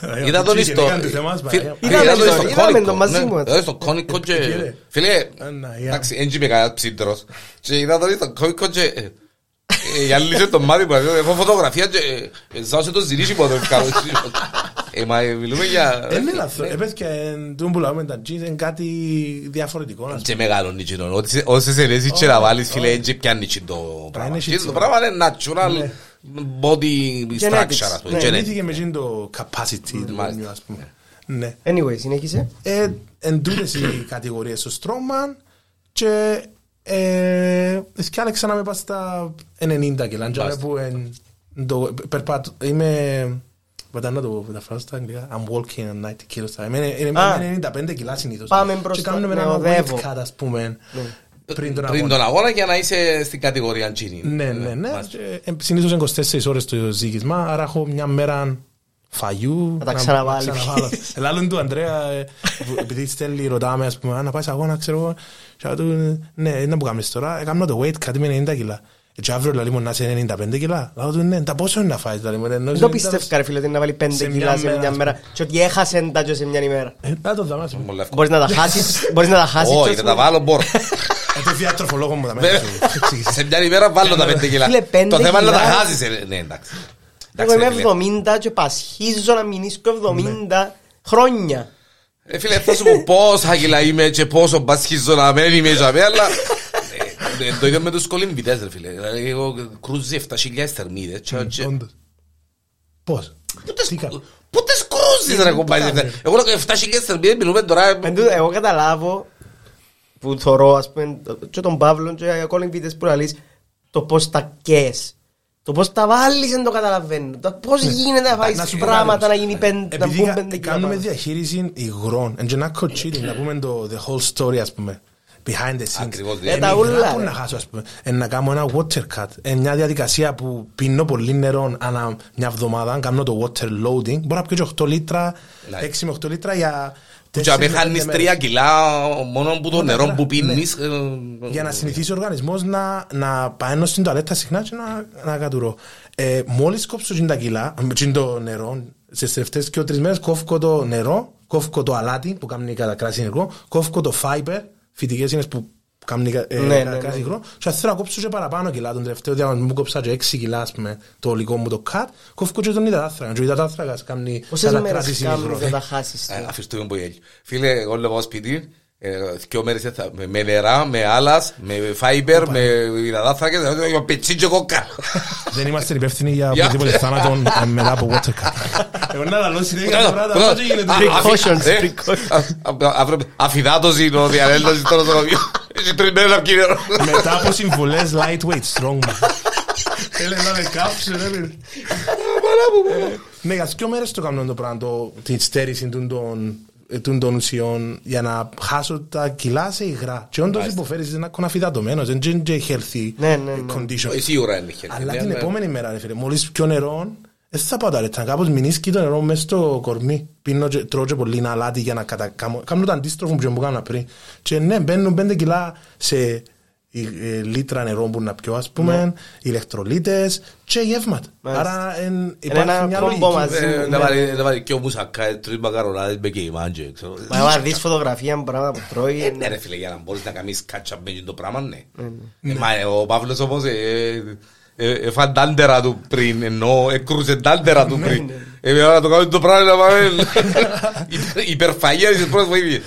Ε, Είδα τον και στο... γίγαντες εμάς, Φι- παρέα. Είδαμε είδα τον τον, στο είδαμε κόνικο, τον μαζί ναι. μου. Είδα στο κόνικο και... Κύριε. Φίλε, Ανά, για. εντάξει, έτσι είμαι κανένας ψύντρος. Και είδα τον στο κόνικο και... ε, ε, γυαλίσε το μάτι μου, έχω φωτογραφία και ε, ζάωσε το ζυρίσι μου το καλό. Ε, μα ε, μιλούμε για... Ε, ναι, λάθος. Ε, πες και ε, τούτο που λέμε τα jeans είναι κάτι διαφορετικό. ας πούμε. Και μεγάλο κοινό. Ό,τι σε- Όσες σε λες και να βάλεις φίλε έτσι πιάνει και το πράγμα. είναι Και έτσι. Το πράγμα είναι natural body Genetics. structure ας πούμε. Ναι, genetic. Γεννήθηκε με εκείνο το capacity του Μάλιστα. νιου, ας πούμε. Ναι. Anyway, συνέχισε. Ε, εν τούτες οι κατηγορίες στο Strongman και ε, σκιάλεξα να με πάω στα 90 κιλά. Και Μάλιστα. που εν, το, περπατώ, είμαι, πατά να το μεταφράσω στα αγγλικά, I'm walking at 90 kilos. Είμαι, είμαι, Α. είμαι 95 κιλά συνήθως. Πάμε Και μπροστά, κάνουμε ναι, ένα οδεύω. weight cut, ας πούμε, πριν τον Πριν αγώνα. τον αγώνα για να είσαι στην κατηγορία Gini. Ναι, ναι, ναι. Μάλιστα. Και, ε, Συνήθως είναι 24 ώρες το ζύγισμα, άρα έχω μια μέρα φαγιού. Να τα ξαναβάλεις. ξαναβάλω. Ελάλλον του Ανδρέα, ε, που- επειδή στέλνει, ρωτάμε, ας πούμε, «Α, να πάεις σε αγώνα, ξέρω εγώ. Και λέω του, ναι, είναι που κάνεις τώρα, έκανα το weight cut με 90 κιλά. Και αύριο λέει μου να είσαι 95 κιλά. Λέω του, ναι, τα πόσο είναι να φάεις, λέει μου, «Ναι, Δεν το πιστεύω ρε φίλε ότι είναι να βάλει 5 Σε μια κιλά σε μέρα, μια ας μέρα και ότι έχασε τα και σε μια ημέρα. Ε, Να το δάμε, ας πούμε. Πολύ εύκολο. Μπορείς να τα χάσεις, μπορείς να τα χάσεις. Όχι, και να ας τα πούμε. βάλω μπορώ. Ε, το διατροφολόγο μου, τα Βέβαια. μέσα σου εξήγησε. Σε μια ημέρα βάλω τα πέντε κιλά. Φίλε, πέντε Το θέμα είναι να τα κιλά. χάσεις. ε, Ναι, εντάξει. Εγώ Εντάξει, είμαι ρε, φίλε. 70 και πασχίζω να μηνίσκω 70 χρόνια. Ε, Φίλε, θα σου πω πόσα κιλά είμαι και πόσο πασχίζω να μένει με ζαβέ, αλλά... ε, ε, Το ίδιο με τους κολυμβητές, ρε φίλε. Δηλαδή, Εγώ κρούζι 7.000 θερμίδες. και- και- Όντως. Πώς; Πού τις- Τι κάνω. Πού τις κρούζεις, ρε κομπάρι. κάνεις. Εγώ λέω 7.000 θερμίδες μιλούμε τώρα... Εν τούτο, Εγώ καταλάβω που θωρώ ας πούμε και τον Παύλο και οι κολυμβητές που λαλείς το πώς τα καίες. Το πώς τα βάλεις δεν το καταλαβαίνω. Το πώς γίνεται να Ναι. Να φάεις σου πω πράγματα να κάτι. γίνει πέντε, να Επειδή μπουν κα- πέντε κιλά κάνουμε πάνω. διαχείριση υγρών, and not cheating, να πούμε το the whole story, ας πούμε. Behind the scenes. Ακριβώς, Ε, ε, τα είναι ούλα, υγρά που ρε. να χάσω, ας πούμε. Ε, να κάνω ένα water cut. Ε, μια διαδικασία που πίνω πολύ νερό ανά μια εβδομάδα, κάνω το water loading. Μπορώ να πιω και 8 λίτρα, Ναι. 6 με 8 λίτρα για Που και 4 με χάνεις 5 τρία μέρες. κιλά μόνο που το Μόνο νερό τα- που ναι. πίνεις. ε, για να συνηθίσει ο οργανισμός να, να πάει στην τουαλέτα συχνά και να, να κατουρώ. Ε, μόλις κόψω τζιν τα κιλά, τζιν το νερό, στις τελευταίες και τρεις μέρες κόφω το νερό, κόφω το αλάτι που κάνει κατά κράση υγρό, κόφω το fiber, φυτικές είναι που κάνει ε, Ναι, κατά ναι, κράση ναι. υγρό και αν θέλω να κόψω και παραπάνω κιλά, τον τελευταίο διαγωνισμό που κόψα και 6 κιλά ας πούμε, το ολικό μου το cut, κόφω και τον υδατάθρακα. Και ο υδατάθρακας κάνει Πόσες μέρες κατακράτηση υγρό. κάνουν για να χάσεις Ε, το. Αφήστε τον που έχει. Φίλε, εγώ λέω σπίτι, ε, δυο μέρες θα- με- με νερά, με άλας, με φάιμπερ, με υδατάθρακες, με πετσί και κόκα. Δεν είμαστε υπεύθυνοι για Για. οποιοδήποτε θάνατο ε, μετά από water cut. Εγώ να λαλώ συνέχεια τα πράγματα, αυτό γίνεται. Precautions, Ε, precautions. α- α- αύριο- Αφιδάτωση είναι ο διαλέλος στο νοσοκομείο. Έχει τριμμένο από κύριο. Μετά από συμβουλές lightweight strong. Έλε να με κάψε, ρε. Ναι, για δυο μέρες το κάνω το πράγμα, το- την στέρηση των- των ε, των των ουσιών για να χάσω τα κιλά σε υγρά. Και όντως υποφέρεις είναι κοναφιδατωμένος, δεν είναι και healthy Ναι, ναι, ναι. condition. Ε, Σίγουρα είναι χέρι. Αλλά Ναι, την ναι. επόμενη μέρα, ρε φίλε, μόλις πιω νερό, δεν θα πάω τα λεπτά. Κάπως μηνίσκει το νερό μέσα στο κορμί. Πίνω και τρώω και πολύ αλάτι για να κατακάμω. Κάνω το αντίστροφο που μου έκανα πριν. Και ναι, μπαίνουν πέντε κιλά σε ε, ε, λίτρα νερό που να πιω, ας πούμε, ηλεκτρολίτες και γεύματα. Μάλιστα. Άρα εν, Είναι υπάρχει ένα μια κόμπο λογική. μαζί. Ε, Ναι. Να βάλει- να βάλει και ο μουσακά, τρεις μακαρονάδες με κεϊμάντζε, ξέρω. Μα άμα δεις φωτογραφία με πράγματα που τρώει, Ε, είναι- Ναι ρε φίλε, για να μπορείς να κάνεις κάτσαπ με το πράγμα, ναι. Ε, Μα ε, ο Παύλος όμως ε, ε, ε, φαν τάντερα του πριν, ενώ έκρουσε τάντερα του πριν. Ε, βέβαια, να το κάνουμε το πράγμα να πάμε υπερ- υπερφαγία της πρώτης βοήθειας.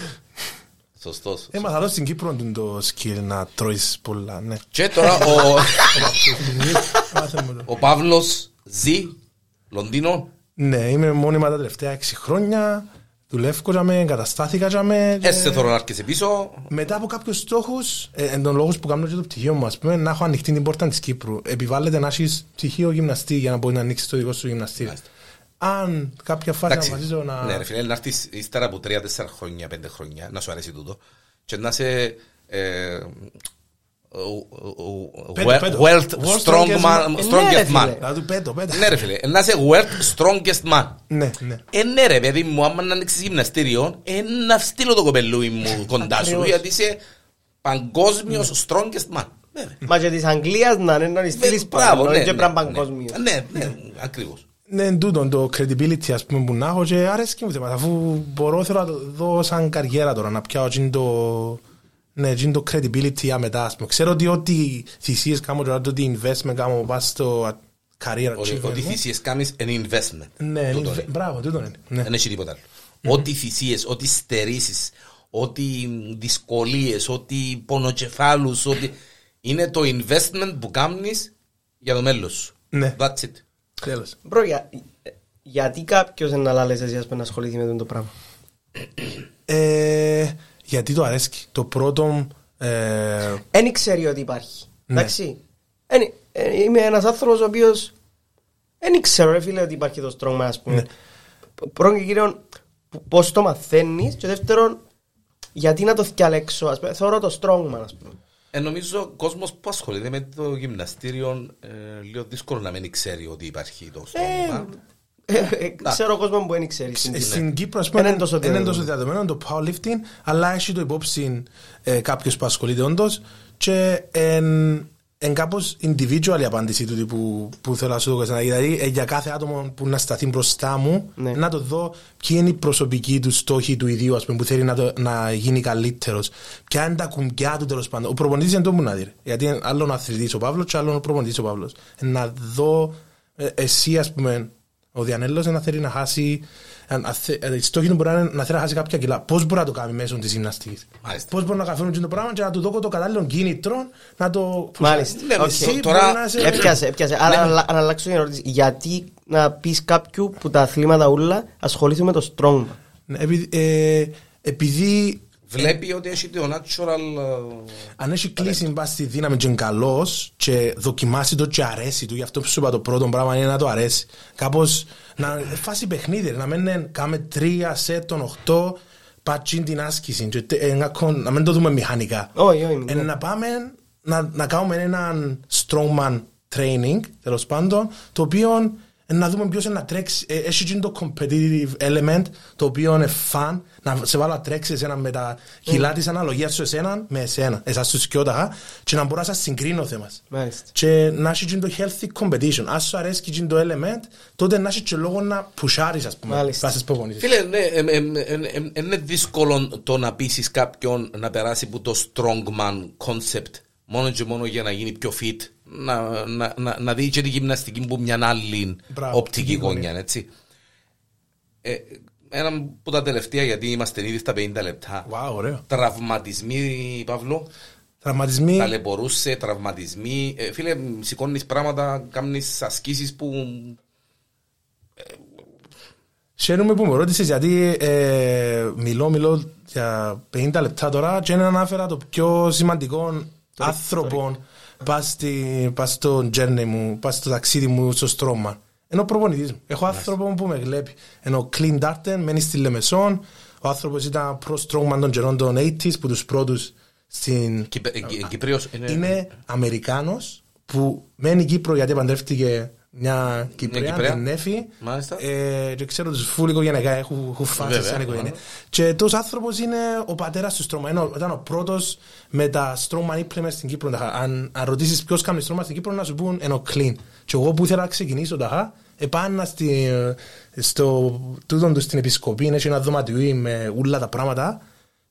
Σωστός. Έμαθα εδώ στην Κύπρο είναι το skill να τρώεις πολλά, ναι. Και τώρα ο, Μάθε μου το. ο Παύλος ζει Λονδίνο. Ναι, είμαι μόνιμα τα τελευταία έξι χρόνια. Δουλεύω για με, εγκαταστάθηκα για με. και- Έστε θέλω να έρχεσαι πίσω. Μετά από κάποιους στόχους, ε, εν των λόγων που κάνω και το πτυχίο μου, ας πούμε, να έχω ανοιχτεί την πόρτα της Κύπρου. Επιβάλλεται να έχεις πτυχίο γυμναστή για να μπορείς να ανοίξεις το δικό σου γυμναστήριο. Αν κάποια φάση Εντάξει, αποφασίζω να. ναι ρε φίλε, να έρθεις ύστερα από τρία-τέσσερα χρόνια, πέντε χρόνια, να σου αρέσει τούτο και να είσαι ε, ο- ο- ο- Πέτω, we- πέτω. wealth World strong strongest man- man. Ε, ναι, strongest ρε, man. φίλε. Να του πέτω, πέτω. Ναι ρε φίλε, να είσαι wealth strongest man. Ναι, ναι. Ε, ναι ρε παιδί μου, άμα να ανοίξεις γυμναστήριο, ε, να στείλω το κοπελούι μου κοντά σου, Ακριβώς. γιατί είσαι παγκόσμιος strongest man. Βέβαια. Μα και της Αγγλίας να είναι να στείλεις Ε, Μπράβο, πάνω, ναι, και ναι, πράγμα ναι. παγκόσμιος. Ναι, ναι, ακριβώς. Ναι, εν τούτον το credibility ας πούμε που να έχω και αρέσκει μου θέματα αφού μπορώ θέλω να το δω σαν καριέρα τώρα να πιάω τζιν το ναι, τζιν το credibility για μετά ας πούμε. Ξέρω ότι ό,τι θυσίες κάνω και ό,τι investment κάνω πας στο career Ότι- achievement Ότι μου. θυσίες κάνεις είναι investment. Ναι, Τούτο inve- είναι. μπράβο, τούτο είναι. Ναι. Δεν έχει τίποτα άλλο. Ό,τι θυσίες, ό,τι στερήσεις, ό,τι δυσκολίες, ό,τι πονοκεφάλους, ό,τι... Είναι το investment που κάνεις για το μέλλον σου. Ναι. That's it. Τέλος. Μπρο, για- γιατί κάποιος να λάλες εσύ ας πούμε, να ασχοληθεί με το πράγμα; Ε, γιατί το αρέσκει. Το πρώτο ε, Δεν ξέρει ότι υπάρχει. Ναι. Εντάξει. Εν- ε, είμαι ένας άνθρωπος ο οποίος δεν ξέρω ρε φίλε ότι υπάρχει το strongman ας πούμε. Ναι. Πρώτον και κύριον π- πώς το μαθαίνεις και δεύτερον γιατί να το θυκιαλέξω ας πούμε. Θεωρώ το strongman ας πούμε. Ε, νομίζω ο κόσμος που ασχολείται με το γυμναστήριο ε, λίγο δύσκολο να μην ξέρει ότι υπάρχει το στόμα. Ε, ε, Ξέρω κόσμος που δεν ξέρει. στην Ε, Κύπρο. Στην Κύπρο, ας πούμε, Είναι τόσο είναι διαδεδομένο. τόσο διαδεδομένο το powerlifting, αλλά έχει το υπόψη ε, κάποιος που ασχολείται όντως και εν, εν κάπως individual η απάντηση του που, που θέλω να σου δώσω. Δηλαδή, ε, για κάθε άτομο που να σταθεί μπροστά μου, Ναι. να το δω ποιοι είναι οι προσωπικοί του στόχοι του ιδίου, ας πούμε, που θέλει να, το, να γίνει καλύτερος. Ποια είναι τα κουμπιά του τέλος πάντων. Ο προπονητής είναι το που να δει. ρε. Γιατί είναι άλλον ο αθλητής ο Παύλος και άλλον ο προπονητής ο Παύλος. Ε, Να δω ε, εσύ, ας πούμε, ο Διανέλος να θέλει να χάσει. αν- αν θε- ε, Η στόχη του μπορεί να είναι να θέλει να χάσει κάποια κιλά. Πώς μπορεί να το κάνει μέσω της γυμναστικής; Μάλιστα. Πώς μπορεί να καθόλου το πράγμα και να του δώσω το κατάλληλο κίνητρο να το. Μάλιστα. Ναι, Οκ. Εσύ τώρα- μπορεί να είσαι- Έπιασε, έπιασε. Άρα Ναι. να αλλα- να αλλάξω την ερώτηση. Γιατί να πεις κάποιου που τα αθλήματα ούλα ασχολείται με το strongman. Ναι, επειδή, ε, επειδή Βλέπει ότι έχει το natural... ε, αν έχει κλίση πας στη δύναμη και είναι καλός και δοκιμάσει το και αρέσει του, γι' αυτό που σου είπα το πρώτο πράγμα είναι να το αρέσει. Κάπως να φάσει παιχνίδι, ρε, να μην είναι κάμε τρία σετ των οχτώ, πατσίν την άσκηση και τε- ε, να κον- να μην το δούμε μηχανικά. Όχι, όχι. Ε, ναι. να πάμε να, να κάνουμε έναν strongman training, τέλος πάντων, το οποίο ε, να δούμε ποιος είναι να τρέξει. Ε, έχει και το competitive element, το οποίο είναι fun, να σε βάλω να τρέξεις εσένα με τα κιλά της αναλογίας σου εσένα με εσένα, εσάς τους κοιόταγα, και να μπορώ να σας συγκρίνω θέμας. Μάλιστα. Και να έχει και το healthy competition. Αν σου αρέσει και το element, τότε να έχει και λόγο να πουσάρεις, ας πούμε, Μάλιστα. βάσει στις προπονήσεις. Φίλε, ναι, ε, ε, ε, ε, ε, είναι δύσκολο το να πείσει κάποιον να περάσει από το strongman concept μόνο και μόνο για να γίνει πιο fit, να, να, να, να δει και τη γυμναστική που μια άλλη Μπράβο, οπτική οπτική γωνία. γωνιά, έτσι. Ε, ένα από τα τελευταία, γιατί είμαστε ήδη στα 50 λεπτά. Wow, ωραίο. Τραυματισμοί, Παύλο. Τραυματισμοί. Ταλαιπωρούσε, τραυματισμοί. Ε, φίλε, σηκώνεις πράγματα, κάνεις ασκήσεις που. Χαίρομαι που με ρώτησες γιατί ε, μιλώ, μιλώ για 50 λεπτά τώρα και δεν ανάφερα το πιο σημαντικό άνθρωπο πας, στη, πας στο journey μου, πας στο ταξίδι μου στο στρώμα. Είναι ο προπονητής μου. Έχω άνθρωπο που με βλέπει. Είναι ο Clint Darten, μένει στη Λεμεσόν. Ο άνθρωπος ήταν προς strongman των καιρών των 80s, που τους πρώτους στην... Κυπε- ε, Κυ- Κυπρίος είναι. Είναι Αμερικάνος που μένει Κύπρο γιατί παντρεύτηκε μια Κυπρέα, Κυπρέα. την Νέφη. Μάλιστα. Ε, και ξέρω τους φούλοι οικογενειακά έχουν, έχουν φάσει Βέβαια, σαν οικογένεια. Και τόσος άνθρωπος είναι ο πατέρας του στρώμα. Είναι ο- Ήταν ο πρώτος με τα στρώμα implements στην Κύπρο. ταχα. Αν, αν ρωτήσεις ποιος κάνει στρώμα στην Κύπρο να σου πούν είναι ο clean. Και εγώ που ήθελα να ξεκινήσω ταχα, επάνα στη, στο τούτον του στην επισκοπή, είναι ένα δωματιούι με όλα τα πράγματα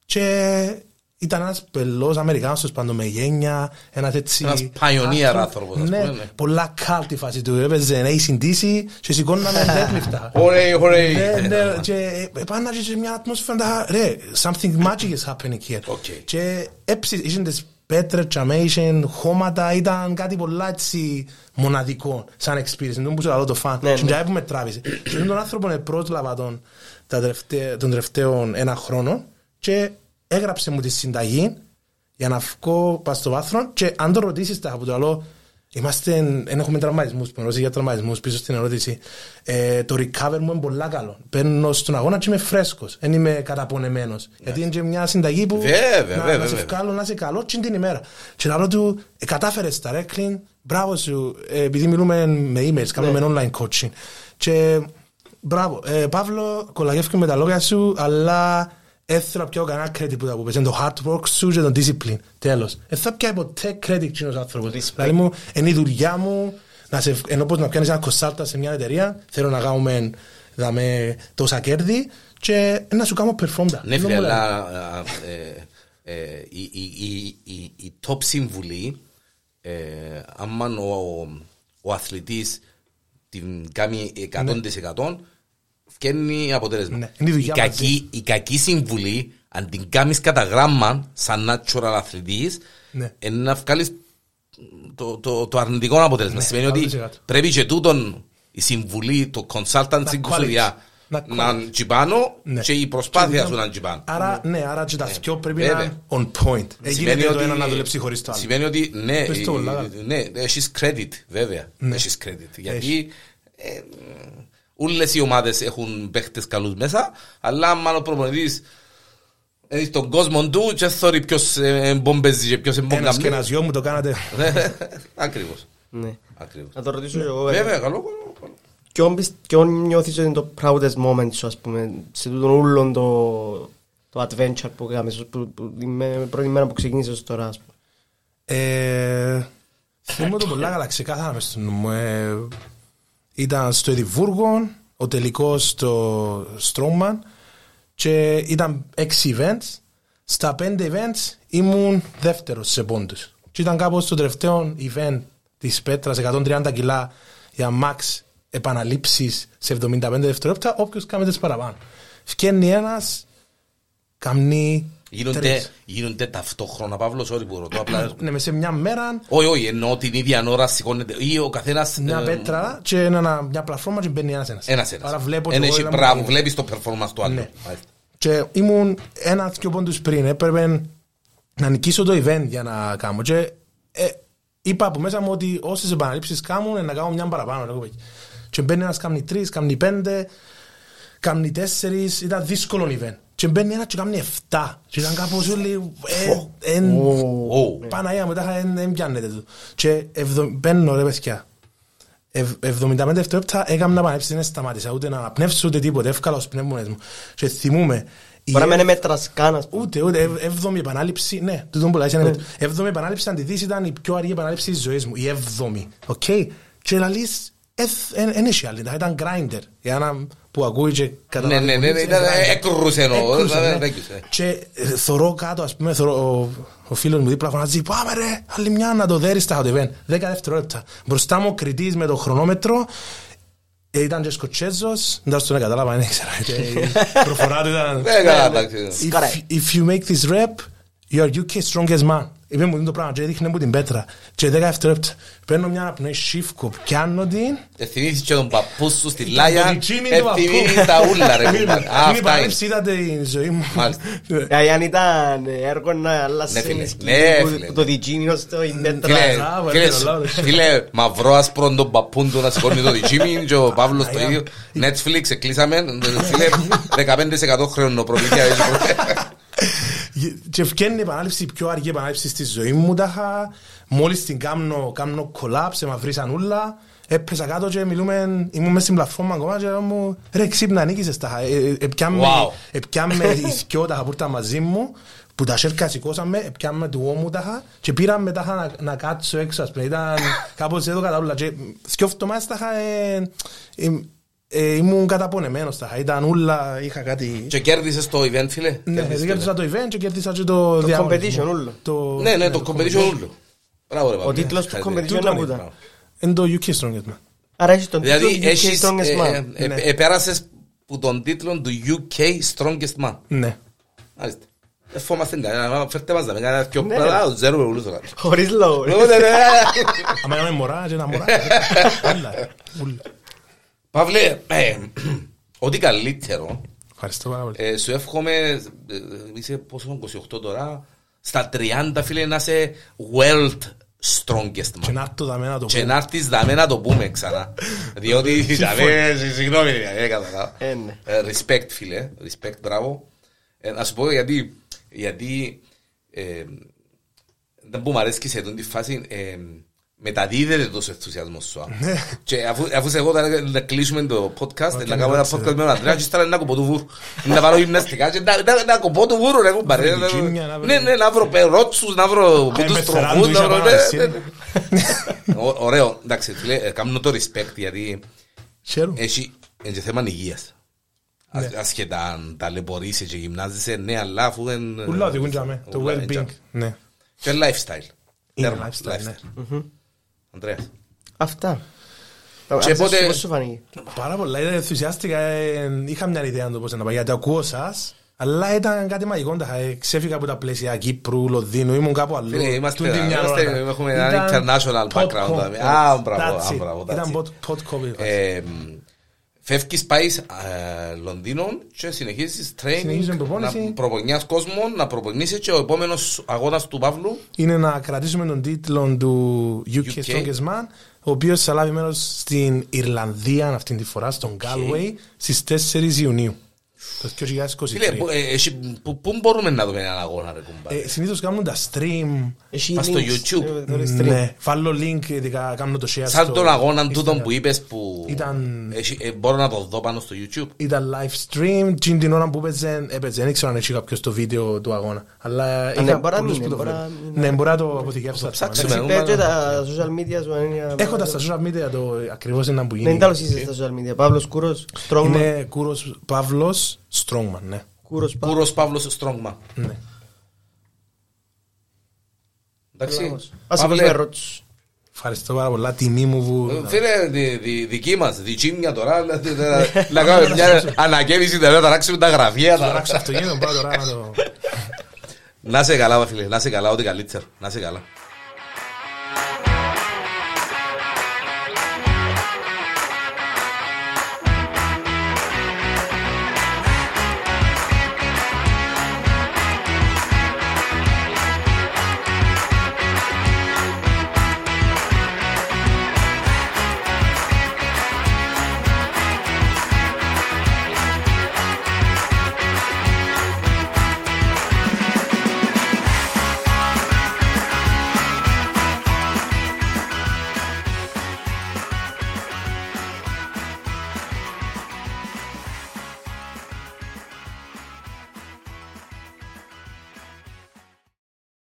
και ήταν ένας πελός Αμερικάνος τους πάντων με γένεια, ένας έτσι... Ένας pioneer άνθρωπο. άνθρωπος, ας Ναι, πούμε, ναι. πολλά cult η φάση του. Έπαιζε ACDC και σηκώναμε deadlift. Ωραία, ωραία. Ναι, ναι, και επάνω και σε μια ατμόσφαιρα, ρε, something magic is happening here. Οκ. Και έψη, είχαν τις πέτρες, τζαμέισεν, χώματα, ήταν κάτι πολλά έτσι μοναδικό, σαν experience. Δεν μπορούσα να δω το φαν. Ναι, Και ναι. τζάι που με τράβησε. Και τον άνθρωπο είναι πρόσλαβα τον, τα τελευταία- τον τελευταίο ένα χρόνο και έγραψε μου τη συνταγή για να βγω πας στο βάθρο και αν το ρωτήσεις τα από το άλλο Είμαστε, δεν έχουμε τραυματισμούς, που ρωτήσεις για τραυματισμούς πίσω στην ερώτηση. Ε, το recover μου είναι πολλά καλό. Παίρνω στον αγώνα και είμαι φρέσκος, δεν είμαι καταπονεμένος. Γιατί είναι και μια συνταγή που Βέβαια, να, βέβαια, να σε βέβαια. βγάλω να είσαι καλό και την ημέρα. Και λέω του, ε, κατάφερες τα ρε, Κλίν, μπράβο σου, ε, επειδή μιλούμε με emails, κάνουμε online coaching. Και μπράβο, ε, Παύλο, κολλαγεύομαι με τα λόγια σου, αλλά δεν θέλω να πιάω κανένα credit που τα που πες. Είναι το hard work σου και το discipline. Τέλος. Δεν θα πιάει ποτέ credit κοινός άνθρωπος. Δηλαδή μου, είναι η δουλειά μου, να σε, ενώ πως να πιάνεις ένα κοσάλτα σε μια εταιρεία, θέλω να κάνουμε δαμε, τόσα κέρδη και να σου κάνω perform τα. Ναι, Δεν φίλε, μου λέει. αλλά α, ε, ε, η, η, η, η, η top συμβουλή, ε, άμα ο, ο, ο αθλητής την κάνει 100% φτιάχνει αποτέλεσμα. Ναι, είναι η δουλειά η, μαζί. κακή, η κακή συμβουλή, αν την κάνεις κατά γράμμα, σαν natural αθλητής, Ναι. είναι να βγάλεις το, το, το αρνητικό αποτέλεσμα. Σημαίνει ότι 100%. πρέπει και τούτον η συμβουλή, το consultancy που σου quality. διά, Να να quality. τσιπάνω Ναι. και η προσπάθεια Και σου να τσιπάνω. Άρα, ναι, άρα και τα δυο πρέπει να Βέβαια. είναι on point. Έγινε Σημαίνει το ένα να δουλέψει χωρίς το άλλο. Σημαίνει ότι ναι, Πες το, ε, Λάγα. ναι, έχεις credit, βέβαια. Έχεις credit. Γιατί ε, όλες οι ομάδες έχουν παίχτες καλούς μέσα, αλλά αν ο προπονητής έχεις στον κόσμο του και θεωρεί ποιος ε, μπομπέζεις και ποιος Ένας και εμπόγκαμνεί. ένας γιο μου το κάνατε. Ακριβώς. Ναι. Ακριβώς. Να το ρωτήσω εγώ. ε, Βέβαια, καλό, καλό, καλό. Ποιον, πισ- ποιον νιώθεις ότι είναι το proudest moment σου, ας πούμε, σε τούτον ούλον το, το adventure που κάνεις, που, που, με πρώτη μέρα που ξεκίνησες τώρα, ας πούμε. Ε, Θυμούμαι το πολλά καλά ξεκάθαρα μες στο νου μου. Ε, Ήταν στο Εδιμβούργο, ο τελικός στο Strongman και ήταν έξι events. Στα πέντε events ήμουν δεύτερος σε πόντους. Και ήταν κάπως το τελευταίο event της Πέτρας, 130 κιλά για max επαναλήψεις σε 75 δευτερόλεπτα, όποιος κάνει τις παραπάνω. Φκένει ένας, καμνεί Γίνονται, τρεις. γίνονται ταυτόχρονα, Παύλος, ό,τι που ρωτώ. Απλά Ναι, μες σε μια μέρα Όχι, όχι, εννοώ την ίδια ώρα σηκώνεται. Ή ο καθένας. μια πέτρα και ένα, μια πλατφόρμα και μπαίνει ένας ένας. Ένας ένας. Άρα βλέπω Ένα το έχει είδα μου μπράβο, τι βλέπεις το performance του άλλου. Ναι. Μάλιστα. Και ήμουν ένας δυο πόντους πριν, έπρεπε να νικήσω το event για να κάνω. Και ε, είπα από μέσα μου ότι όσες επαναλήψεις κάνουν ε, να κάνω μια παραπάνω. ρε κοπέκι. Και μπαίνει ένας, κάνει τρεις, κάνει πέντε, κάνει τέσσερις, ήταν δύσκολο event. Και μπαίνει ένας και κάνει 7. Και ήταν κάπως όλοι... ε, εν- Ω. Παναγία μου, τάχα δεν δεν πιάνεται του. Και εβδο- μπαίνω ρε παιδιά. Ευ- 75 δευτερόλεπτα έκαμε να πανέψει, δεν σταμάτησα ούτε να πνεύσω ούτε τίποτε, εύκολα ως πνεύμονες μου. Και θυμούμε, η Μπορεί να μην ευ- μέτρας καν, ας πούμε. Ούτε, ούτε. Ευ- Έβδομη επανάληψη, ναι, τούτο που λέει, είναι λεπτό. Έβδομη επανάληψη αντιθέσει ήταν η πιο αργή επανάληψη της ζωής μου, η έβδομη. Οκ. Και λαλείς, δεν έχει άλλη, ήταν grinder. Για ένα που ακούει και Ναι, καταλαβαίνει. ναι, ναι, ναι, ήταν έκρουσε εννοώ. Έκρουσε, δηλαδή, ναι. δεν έκρουσε. Και ε, θωρώ κάτω, ας πούμε, θωρώ, ο, ο φίλος μου δίπλα φωνάζει «Πάμε ρε, άλλη μια να το δέρεις τα χοντεβέν». Δέκα δευτερόλεπτα. Μπροστά μου ο κριτής με το χρονόμετρο ε, ήταν και σκοτσέζος, δεν το κατάλαβα, δεν ήξερα. Και η προφορά του ήταν Ναι, καλά, εντάξει. if, Σκαρέ. if you make this rap, you are UK strongest man. Είπε μου το πράγμα και έδειχνε μου την πέτρα. Και δέκα δευτερόλεπτα. Παίρνω μια αναπνοή σίφκο, πιάνω την Ε, θυμήθηκες και τον παππού σου στη το Λάγια. τζίνι Ε, του παππού. θυμήθηκες τα ούλα ρε κουμπάρε. Α, Είναι η Αυτά είναι. παρέλειψη, είδατε η ζωή μου. Μάλιστα. Ε, Αν ήταν έργο να αλλάσει Ναι, φίλε. η σκηνή Ναι, που- φίλε. που το δικίνιο στο η μέτρα. Φίλε, Μπράβο, φίλε, έλα, λάβε. Φίλε, μαυρός άσπρο τον παππούν του να σηκώνει το δικίμι και ο Παύλος το ίδιο. Netflix, εκλείσαμε. Φίλε, 15% χρονοπρομήθεια. έτσι. Και ευκένει η επανάληψη, η πιο αργή επανάληψη στη ζωή μου τα είχα. Μόλις την κάμνω, κάμνω collapse, με βρίσαν ούλα. Έπαιζα κάτω και μιλούμε, ήμουν μέσα στην πλατφόρμα ακόμα και λέω μου ρε ξύπνα νίκησες τα είχα. Ε, ε, Επιάμε Wow. επιάμε οι θκυο τα είχα που ήταν μαζί μου που τα σέρκα σηκώσαμε, επιάμε του ώμου τα είχα και πήραμε τα είχα να, να κάτσω έξω ας πούμε. Ήταν κάπως εδώ κατά ούλα και θκυο εβδομάδες τα είχα ε, ε, ε, ήμουν καταπονεμένος τα είχα. Ήταν ούλα, είχα κάτι... Και κέρδισες το event, φίλε. Ναι, Κέρδισες το κέρδισα το event και κέρδισα και το διαγωνισμό. competition όλο. Το- Ναι, ναι, το competition όλο. Μπράβο ρε Ο Παύλε. τίτλος του Ευχαριστώ. competition Τούτο να είναι, πούτα. Είναι το UK Strongest Man. Άρα έχεις τον τίτλο Δηλαδή, UK έχεις, Strongest ε, Man. ε, Ναι. ε, επέρασες που τον τίτλο του UK Strongest Man. Ναι. Μάλιστα. Δεν φόμαστε κανένα, φέρτε μας να μην κάνετε πιο Ναι. πράγμα, ξέρουμε όλους το κάνουμε. Χωρίς λόγο. ρε. Οπότε, ρε. Άμα είναι μωρά και ένα μωρά. Όλα. Ούλα. Παύλε, ε, ό,τι καλύτερο, Ευχαριστώ πάρα πολύ. ε, σου εύχομαι, ε, είσαι πόσο, 28 τώρα, στα 30 φίλε να είσαι world strongest Και man. να έρθω δαμέ να το Και πω. να έρθεις δαμέ να το πούμε ξανά. Διότι, δαμέ, συγγνώμη, δεν κατάλαβα. Ε, ναι. Ε, Respect φίλε, respect, μπράβο. Ε, Να σου πω γιατί, γιατί ε, δεν που μου αρέσει και σε αυτή τη φάση ε, μεταδίδεται τόσο ενθουσιασμός σου. α. Και αφού, αφού σε εγώ θα να κλείσουμε το podcast, να κάνουμε ένα εντάξει, podcast με τον Αντρέα και ύστερα να κοπώ του βούρου. Να πάρω γυμναστικά και να- να- να κοπώ του βούρου ρε κουμπάρε. βρει τζίνια, να βρει- Ναι, ναι, να βρω περότσους, να βρω που τους μπεφεράν τροφούν. του να είσαι βρω- απάνω ναι, εσύ. ναι, ναι. Ω- Ωραίο, εντάξει, φίλε, ε, κάνω το respect γιατί Χαίρομαι. έχει είναι και θέμα υγείας. Ας- Ασχετά αν ταλαιπωρείσαι και γυμνάζεσαι, ναι, αλλά αφού δεν... Ούλα οδηγούν για μέ. Το Ούλα, well-being. έτσι. Ναι. Και lifestyle. Είναι Τέρμα, lifestyle, ναι. Ανδρέας. Αυτά. Και Ας πότε- σου- Πώς σου φανήκε. Πάρα πολλά. Ήταν ενθουσιάστηκα. ε, Είχα μια ιδέα να το πώς να πάει. Γιατί ακούω σας. Αλλά ήταν κάτι μαγικό. τα είχα, ε, Ξέφυγα από τα πλαίσια Κύπρου, Λονδίνου. Ήμουν κάπου αλλού. Φίλε, είμαστε- Τούτη μια είμαστε- ώρα. έχουμε ένα Ήταν international pod background, co- δηλαδή. Α, μπράβο, That's α, it. μπράβο, that's Ήταν it. pod- pod copy. Ε, Φεύγεις, πάεις ε, Λονδίνο και συνεχίζεις Συνεχίζουμε training, προπόνηση. να προπονιάς κόσμο, να προπονήσεις και ο επόμενος αγώνας του Παύλου είναι να κρατήσουμε τον τίτλο του UK, UK. Strongest Man, ο οποίος θα λάβει μέρος στην Ιρλανδία αυτή τη φορά, στον Galway, στις 4 Ιουνίου. Το 2023. Φίλε, πού- ε, εσύ- πού πού μπορούμε να δούμε έναν αγώνα ρε κουμπάρε; Ε, συνήθως κάνουν τα stream, Έχει Πας στο links. YouTube. Ε, τώρα stream. ναι, βάλω link, ειδικά κάνω το share Σαν στο τον αγώνα τούτον Instagram. που είπες που Ήταν- έχει- ε, μπορώ να το δω πάνω στο YouTube. Ήταν live stream, και την ώρα που έπαιζε, έπαιζε, δεν ξέρω αν έχει κάποιος το βίντεο του αγώνα. Αλλά ναι, είχα μπορεί να πολλούς μην, που το μπορεί να βλέπουν. μην. Ναι, μπορεί να το αποθηκεύσω. το ψάξουμε. Εντάξει, Σήμερα, πες και νούμερα- τα social media σου. αν είναι- Έχω τα στα social media το ακριβώς ένα που Ναι, γίνει. είναι τέλος είσαι στα social media. Παύλος Κούρος, Strongman. Είναι Κούρος Παύλος Strongman, ναι. Κούρος Παύλος. Κούρος Παύλος Strongman. ναι. Εντάξει. Ας Παύλε, πούμε ερώτηση. Ευχαριστώ πάρα πολλά. Τιμή μου που. ε, Φίλε, δι- δι- δική μας, διτσίμια τώρα, δηλαδή, να- να κάνουμε μια ανακαίνιση, να ταράξουμε τα γραφεία. Θα τα- ράξω αυτοκίνητο, πάω τώρα να το. Να σε καλά, φίλε, να σε καλά, ό,τι καλύτερο. Να σε καλά.